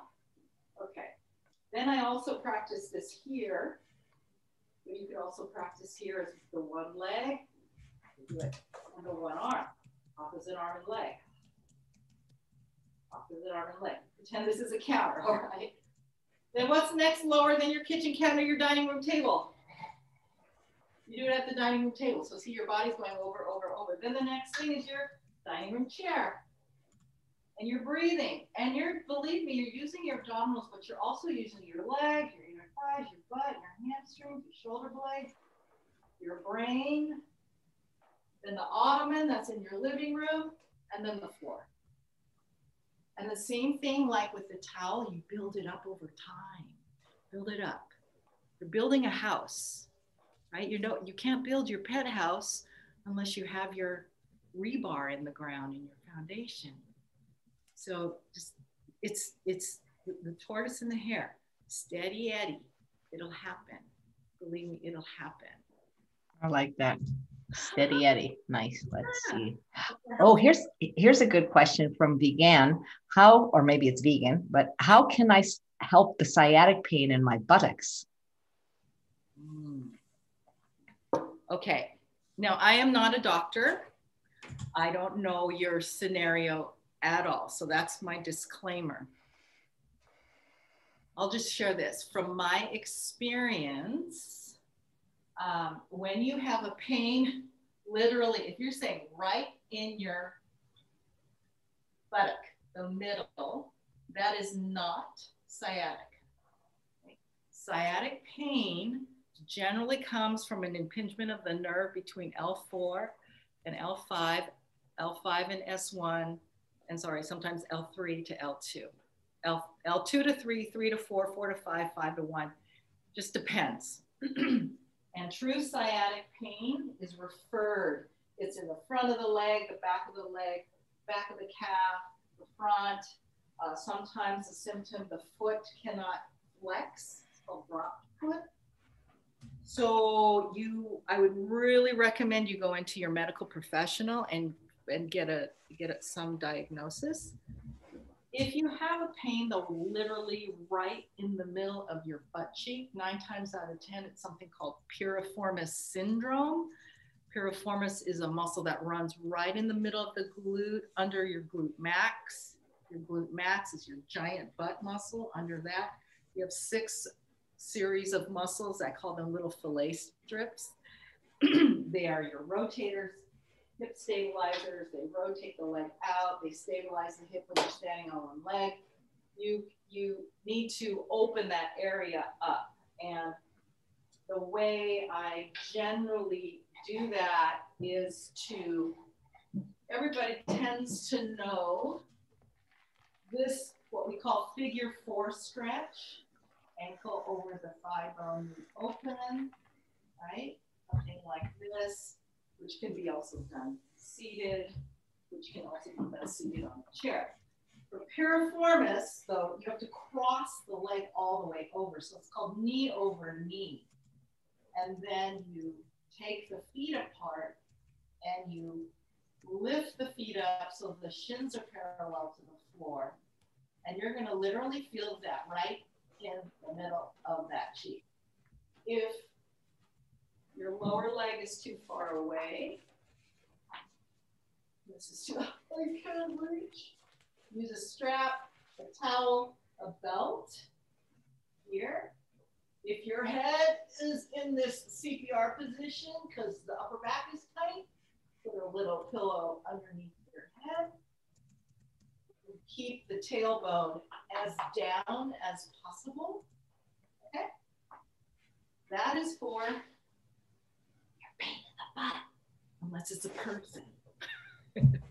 Okay. Then I also practice this here. But you could also practice here as the one leg. do it under one arm. Opposite arm and leg. Opposite arm and leg. Pretend this is a counter, all right? Then what's next lower than your kitchen counter, your dining room table? You do it at the dining room table. So see your body's going over, over, over. Then the next thing is your dining room chair. And you're breathing. And you're believe me you're using your abdominals but you're also using your leg your inner thighs your butt your hamstrings your shoulder blades your brain then the ottoman that's in your living room and then the floor. And the same thing like with the towel you build it up over time. Build it up. You're building a house right you know you can't build your pet house unless you have your rebar in the ground in your foundation so just it's it's the tortoise and the hare. Steady Eddie. It'll happen. Believe me, it'll happen. I like that. Steady Eddie. Nice. Let's see. Oh, here's here's a good question from Vegan. How, or maybe it's vegan, but how can I help the sciatic pain in my buttocks? Hmm. Okay. Now I am not a doctor. I don't know your scenario at all. So that's my disclaimer. I'll just share this from my experience. Um, when you have a pain literally, if you're saying right in your buttock, the middle, that is not sciatic. Sciatic pain generally comes from an impingement of the nerve between L4 and L5, L5 and S1, and sorry, sometimes L3 to L2. L, L2 to 3, 3 to 4, 4 to 5, 5 to 1. Just depends. and true sciatic pain is referred. It's in the front of the leg, the back of the leg, back of the calf, the front. Uh, sometimes the symptom, the foot cannot flex, it's called foot. So you, I would really recommend you go into your medical professional and and get a get a, some diagnosis. If you have a pain, though, literally right in the middle of your butt cheek, nine times out of ten, it's something called piriformis syndrome. Piriformis is a muscle that runs right in the middle of the glute under your glute max. Your glute max is your giant butt muscle. Under that, you have six series of muscles. I call them little fillet strips. they are your rotators, hip stabilizers. They rotate the leg out. They stabilize the hip when you're standing on one leg. You, you need to open that area up. And the way I generally do that is to, everybody tends to know this, what we call figure four stretch ankle over the thigh bone open, right? Something like this, which can be also done seated, which can also be done seated on the chair. For piriformis, though, you have to cross the leg all the way over. So it's called knee over knee. And then you take the feet apart and you lift the feet up so the shins are parallel to the floor. And you're going to literally feel that right in the middle of that cheek. If your lower leg is too far away, this is too, I can't reach. Use a strap, a towel, a belt here. If your head is in this CPR position because the upper back is tight, put a little pillow underneath your head keep the tailbone as down as possible. Okay? That is for your pain in the butt, unless it's a person.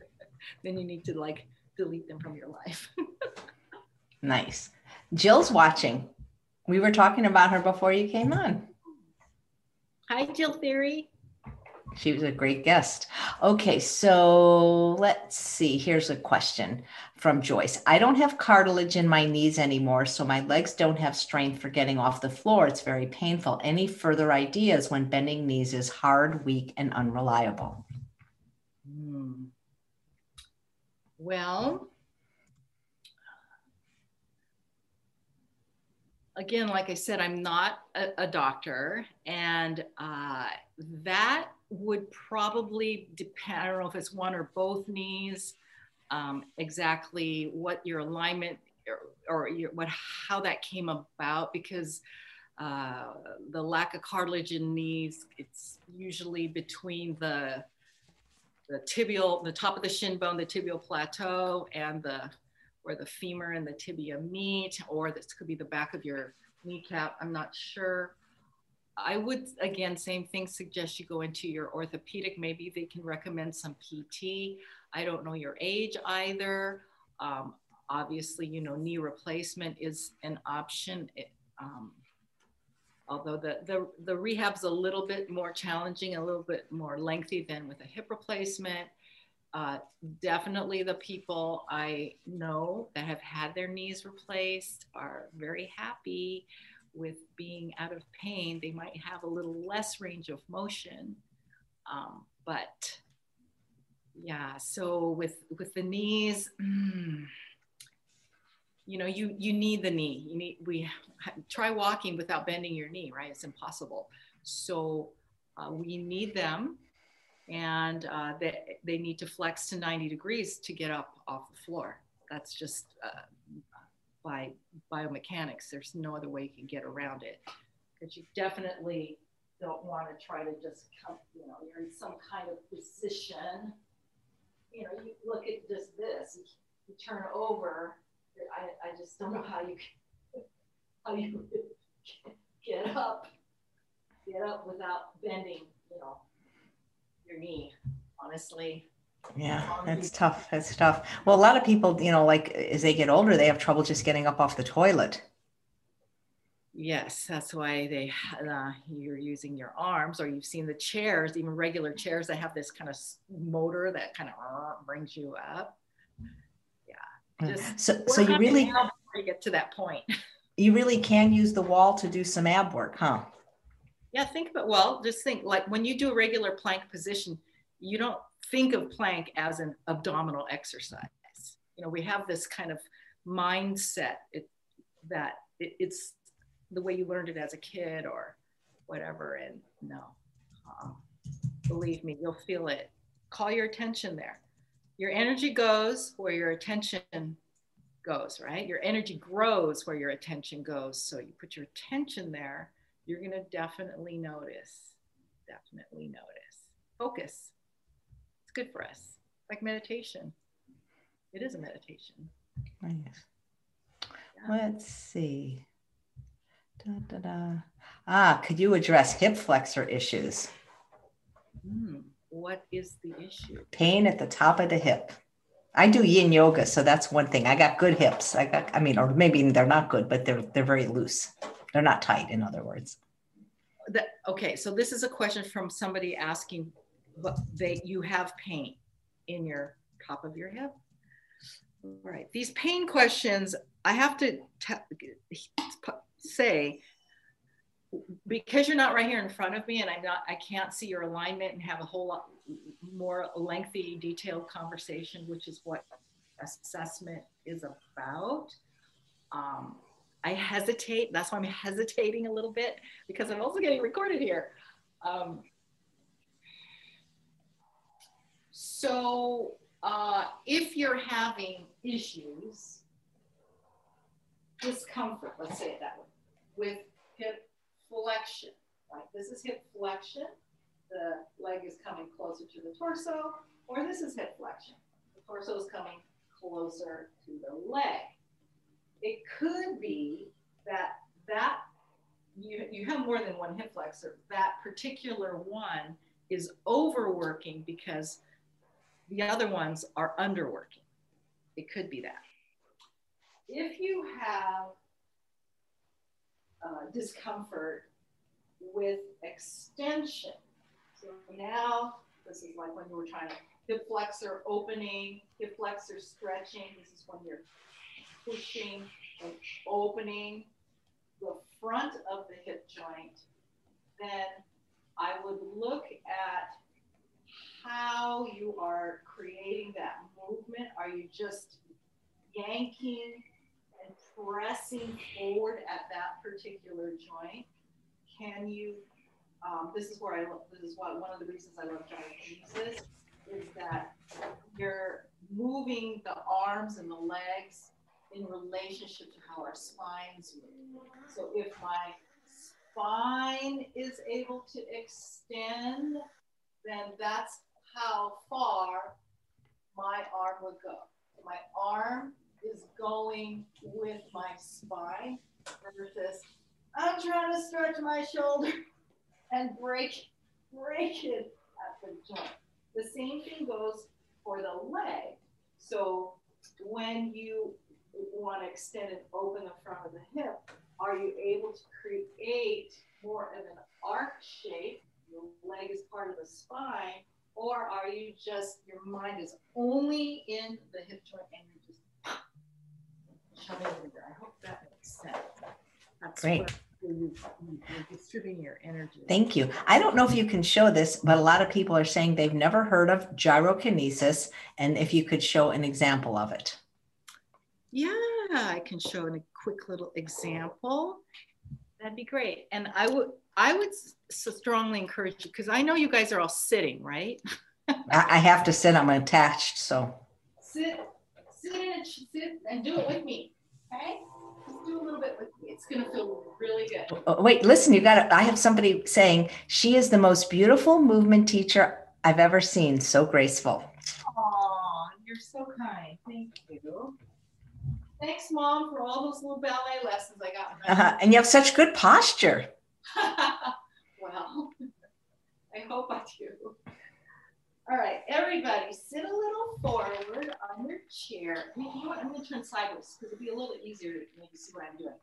then you need to like delete them from your life. nice. Jill's watching. We were talking about her before you came on. Hi, Jill Theory. She was a great guest. Okay, so let's see. Here's a question from Joyce. I don't have cartilage in my knees anymore, so my legs don't have strength for getting off the floor. It's very painful. Any further ideas when bending knees is hard, weak, and unreliable? Hmm. Well, again, like I said, I'm not a, a doctor, and uh, that would probably depend. I don't know if it's one or both knees, um, exactly what your alignment or, or your, what how that came about because uh, the lack of cartilage in knees it's usually between the the tibial the top of the shin bone the tibial plateau and the where the femur and the tibia meet or this could be the back of your kneecap i'm not sure I would, again, same thing, suggest you go into your orthopedic. Maybe they can recommend some PT. I don't know your age either. Um, obviously, you know, knee replacement is an option. It, um, although the, the, the rehab's a little bit more challenging, a little bit more lengthy than with a hip replacement. Uh, definitely the people I know that have had their knees replaced are very happy with being out of pain, they might have a little less range of motion. Um, but yeah, so with with the knees, mm, you know, you you need the knee. You need we try walking without bending your knee, right? It's impossible. So uh, we need them, and uh, they they need to flex to 90 degrees to get up off the floor. That's just uh, by biomechanics. There's no other way you can get around it. Because you definitely don't want to try to just come, you know, you're in some kind of position. You know, you look at just this, you, you turn over. I, I just don't know how you how you get up, get up without bending, you know, your knee. Honestly, yeah, that's tough. That's tough. Well, a lot of people, you know, like as they get older, they have trouble just getting up off the toilet. Yes, that's why they uh, you're using your arms, or you've seen the chairs, even regular chairs that have this kind of motor that kind of uh, brings you up. Yeah, just so so you really get to that point. You really can use the wall to do some ab work, huh? Yeah, think about well, just think like when you do a regular plank position, you don't think of plank as an abdominal exercise. You know, we have this kind of mindset it, that it, it's the way you learned it as a kid or whatever. And no, uh, believe me, you'll feel it. Call your attention there. Your energy goes where your attention goes, right? Your energy grows where your attention goes. So you put your attention there, you're going to definitely notice. Definitely notice. Focus good for us, like meditation. It is a meditation. Nice. Yeah. Let's see. Da, da, da. Ah, could you address hip flexor issues? Hmm. What is the issue? Pain at the top of the hip. I do yin yoga, so that's one thing. I got good hips. I got, I mean, or maybe they're not good, but they're they're very loose. They're not tight, in other words. That, okay, so this is a question from somebody asking but they you have pain in your top of your hip. All right, these pain questions, I have to say, because you're not right here in front of me and I'm not, I can't see your alignment and have a whole lot more lengthy, detailed conversation, which is what assessment is about. Um, I hesitate. That's why I'm hesitating a little bit because I'm also getting recorded here. Um, So uh, if you're having issues, discomfort, let's say it that way, with hip flexion, right? This is hip flexion. The leg is coming closer to the torso, or this is hip flexion. The torso is coming closer to the leg. It could be that that you, you have more than one hip flexor. That particular one is overworking because the other ones are underworking. It could be that. If you have uh, discomfort with extension, so now this is like when you were trying to hip flexor opening, hip flexor stretching. This is when you're pushing and opening the front of the hip joint. Then I would look at how you are creating that movement. Are you just yanking and pressing forward at that particular joint? Can you? Um, this is where I. This is what one of the reasons I love gyrokinesis is that you're moving the arms and the legs in relationship to how our spines move. So if my spine is able to extend, then that's how far my arm would go. My arm is going with my spine versus I'm trying to stretch my shoulder and break break it at the joint. The same thing goes for the leg. So when you want to extend and open the front of the hip, are you able to create more of an arc shape? Your leg is part of the spine or are you just, your mind is only in the hip joint and you're just shoving it there? I hope that makes sense. That's Great. You, are distributing your energy. Thank you. I don't know if you can show this, but a lot of people are saying they've never heard of gyrokinesis, and if you could show an example of it. Yeah, I can show a quick little example. That'd be great. And I would I would so strongly encourage you because I know you guys are all sitting, right? I have to sit. I'm attached, so sit, sit and sit and do it with me. Okay, just do a little bit with me. It's gonna feel really good. good. Oh, wait, listen, you got it. I have somebody saying she is the most beautiful movement teacher I've ever seen. So graceful. Oh, you're so kind. Thank you. Thanks, Mom, for all those little ballet lessons I got. Uh-huh. And you have such good posture. well, I hope I do. All right, everybody, sit a little forward on your chair. You know what? I'm going to turn sideways because it'll be a little easier to maybe see what I'm doing.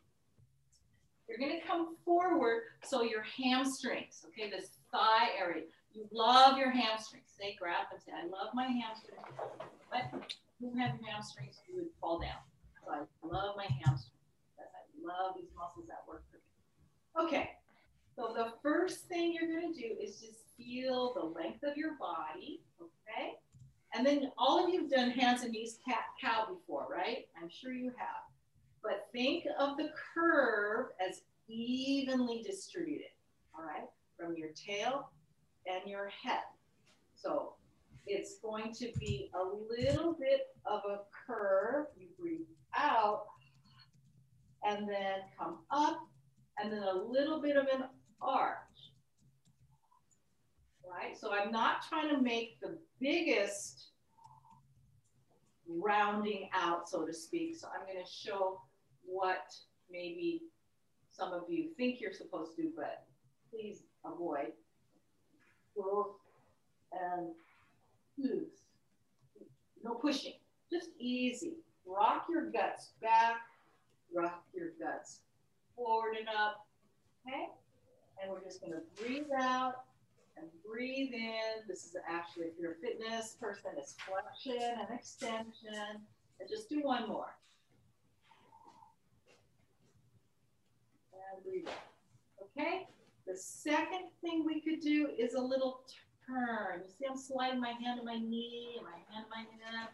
You're going to come forward so your hamstrings, okay, this thigh area. You love your hamstrings. Say, grab and say, I love my hamstrings. But who have hamstrings? You would fall down. So I love my hamstrings. I love these muscles that work for me. Okay, so the first thing you're going to do is just feel the length of your body, okay? And then all of you have done hands and knees cat cow before, right? I'm sure you have. But think of the curve as evenly distributed, all right? From your tail and your head. So it's going to be a little bit of a curve. You breathe out and then come up and then a little bit of an arch. Right? So I'm not trying to make the biggest rounding out, so to speak. So I'm going to show what maybe some of you think you're supposed to but please avoid. And loose. No pushing, just easy. Rock your guts back, rock your guts forward and up, okay? And we're just gonna breathe out and breathe in. This is actually, if you're a fitness person, it's flexion and extension. And just do one more. And breathe out. Okay? The second thing we could do is a little turn. You see I'm sliding my hand to my knee, and my hand to my neck,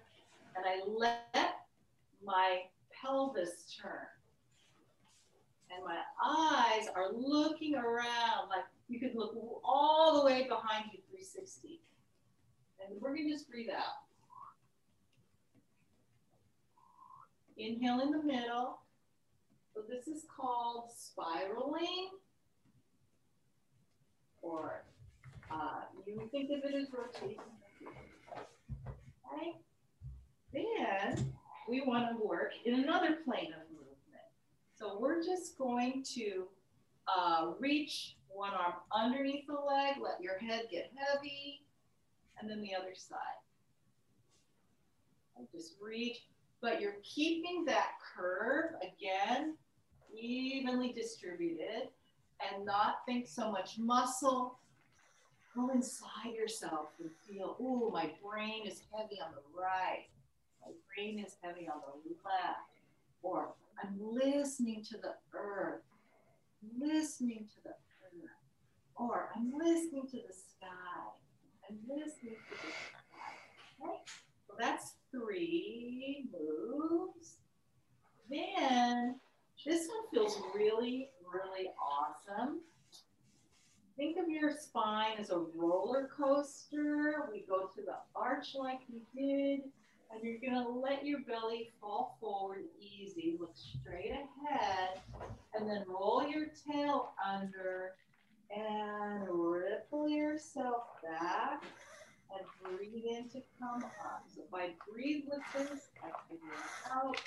and I let my pelvis turn. And my eyes are looking around like you could look all the way behind you 360. And we're gonna just breathe out. Inhale in the middle. So this is called spiraling or uh, you think of it as rotating. Okay? Then we want to work in another plane of. We're just going to uh, reach one arm underneath the leg, let your head get heavy, and then the other side. And just reach, but you're keeping that curve again evenly distributed and not think so much muscle. Go inside yourself and feel, oh, my brain is heavy on the right. My brain is heavy on the left. Or I'm listening to the earth, listening to the earth. Or I'm listening to the sky. I'm listening to the sky. Okay? So that's three moves. Then this one feels really, really awesome. Think of your spine as a roller coaster. We go to the arch like we did, and you're gonna let your belly fall forward easy. Look straight ahead, and then roll your tail under and ripple yourself back and breathe in to come up. So if I breathe with this, I figure out.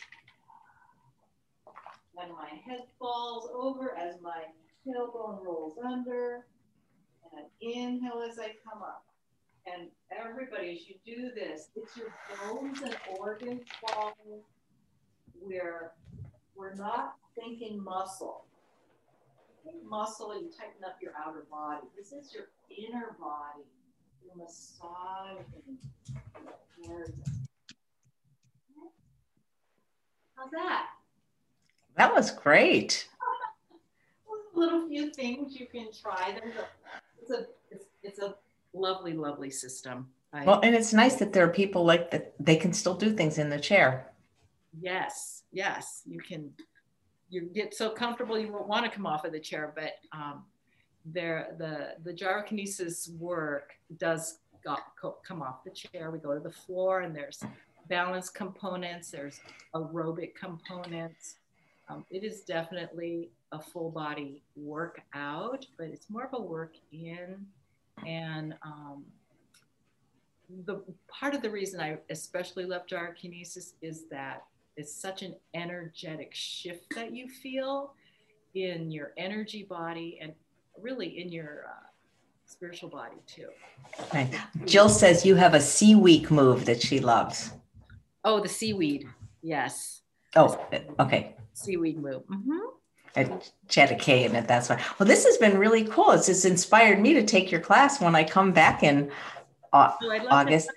When my head falls over as my tailbone rolls under, and inhale as I come up. And everybody, as you do this, it's your bones and organs falling. We're, we're not thinking muscle. Think muscle, and you tighten up your outer body. This is your inner body. You massage How's that? That was great. A little few things you can try. There's a, it's a, it's, it's a lovely, lovely system. I, well, and it's nice that there are people like that. They can still do things in the chair. Yes, yes, you can. You get so comfortable you won't want to come off of the chair, but um, there the the gyrokinesis work does got, come off the chair. We go to the floor, and there's balance components. There's aerobic components Um, it is definitely a full body workout, but it's more of a work in. And um, the part of the reason I especially love gyrokinesis is that it's such an energetic shift that you feel in your energy body and really in your uh, spiritual body too. Right. Jill says you have a seaweed move that she loves. Oh, the seaweed. Yes. Oh, okay. Seaweed move. Mm-hmm. And she had a K in it. That's why. Well, this has been really cool. It's just inspired me to take your class when I come back in uh, oh, August.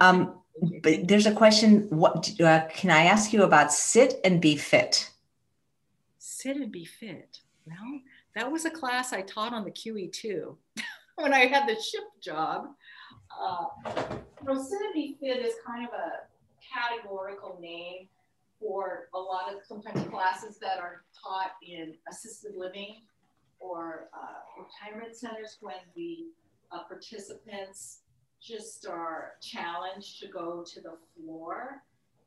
Um, but there's a question. What uh, can I ask you about? Sit and be fit. Sit and be fit. Well, that was a class I taught on the QE2 when I had the ship job. Uh, you know, sit and be fit is kind of a categorical name for a lot of sometimes classes that are taught in assisted living or uh, retirement centers when the uh, participants just are challenged to go to the floor.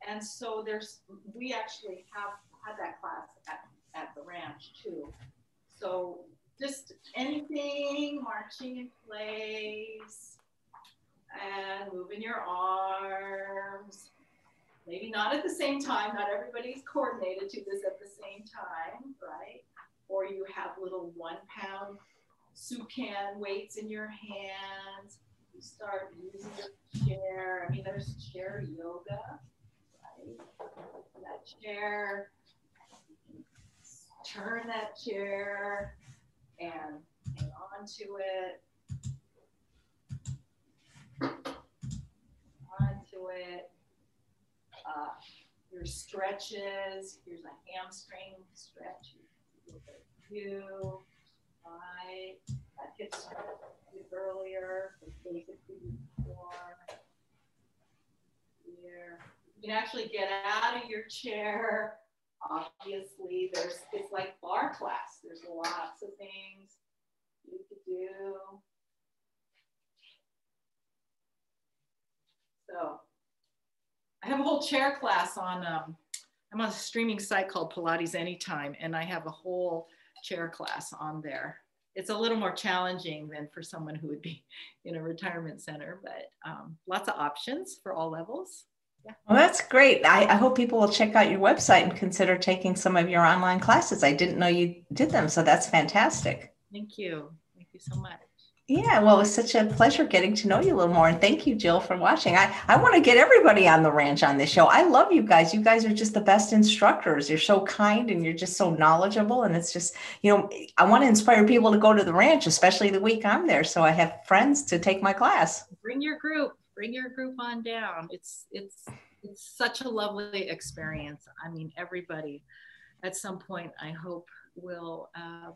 And so there's, we actually have had that class at, at the ranch too. So just anything, marching in place and moving your arms. Maybe not at the same time, not everybody's coordinated to this at the same time, right? Or you have little one pound soup can weights in your hands you start using your chair. I mean, there's chair yoga, right? That chair, turn that chair and hang on to it. Onto it. Uh, your stretches. Here's a hamstring stretch. You, right? That hip stretch earlier, basically before here. You can actually get out of your chair. Obviously, there's it's like bar class. There's lots of things you could do. So I have a whole chair class on um, I'm on a streaming site called Pilates Anytime, and I have a whole chair class on there it's a little more challenging than for someone who would be in a retirement center, but um, lots of options for all levels. Yeah. Well, that's great. I, I, hope people will check out your website and consider taking some of your online classes. I didn't know you did them, so that's fantastic. Thank you. Thank you so much. Yeah, well, it was such a pleasure getting to know you a little more. And thank you, Jill, for watching. I, I want to get everybody on the ranch on this show. I love you guys. You guys are just the best instructors. You're so kind and you're just so knowledgeable. And it's just, you know, I want to inspire people to go to the ranch, especially the week I'm there. So I have friends to take my class. Bring your group, bring your group on down. It's, it's, it's such a lovely experience. I mean, everybody at some point, I hope, will. Uh,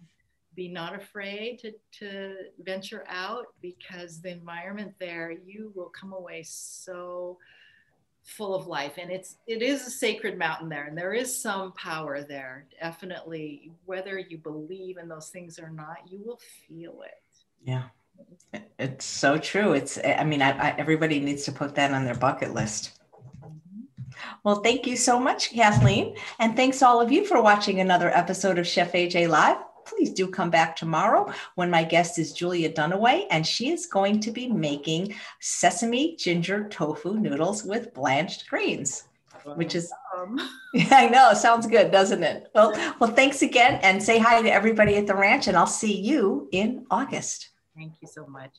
be not afraid to, to venture out because the environment there, you will come away so full of life. And it's it is a sacred mountain there and there is some power there. Definitely whether you believe in those things or not you will feel it. Yeah. It's so true. It's i mean I, I, everybody needs to put that on their bucket list. Mm-hmm. well, thank you so much, Cathleen. And thanks all of you for watching another episode of Chef AJ Live please do come back tomorrow when my guest is Julia Dunaway, and she is going to be making sesame ginger tofu noodles with blanched greens. Which is, yeah, I know, sounds good, doesn't it? Well, well, thanks again, and say hi to everybody at the ranch, and I'll see you in August. Thank you so much.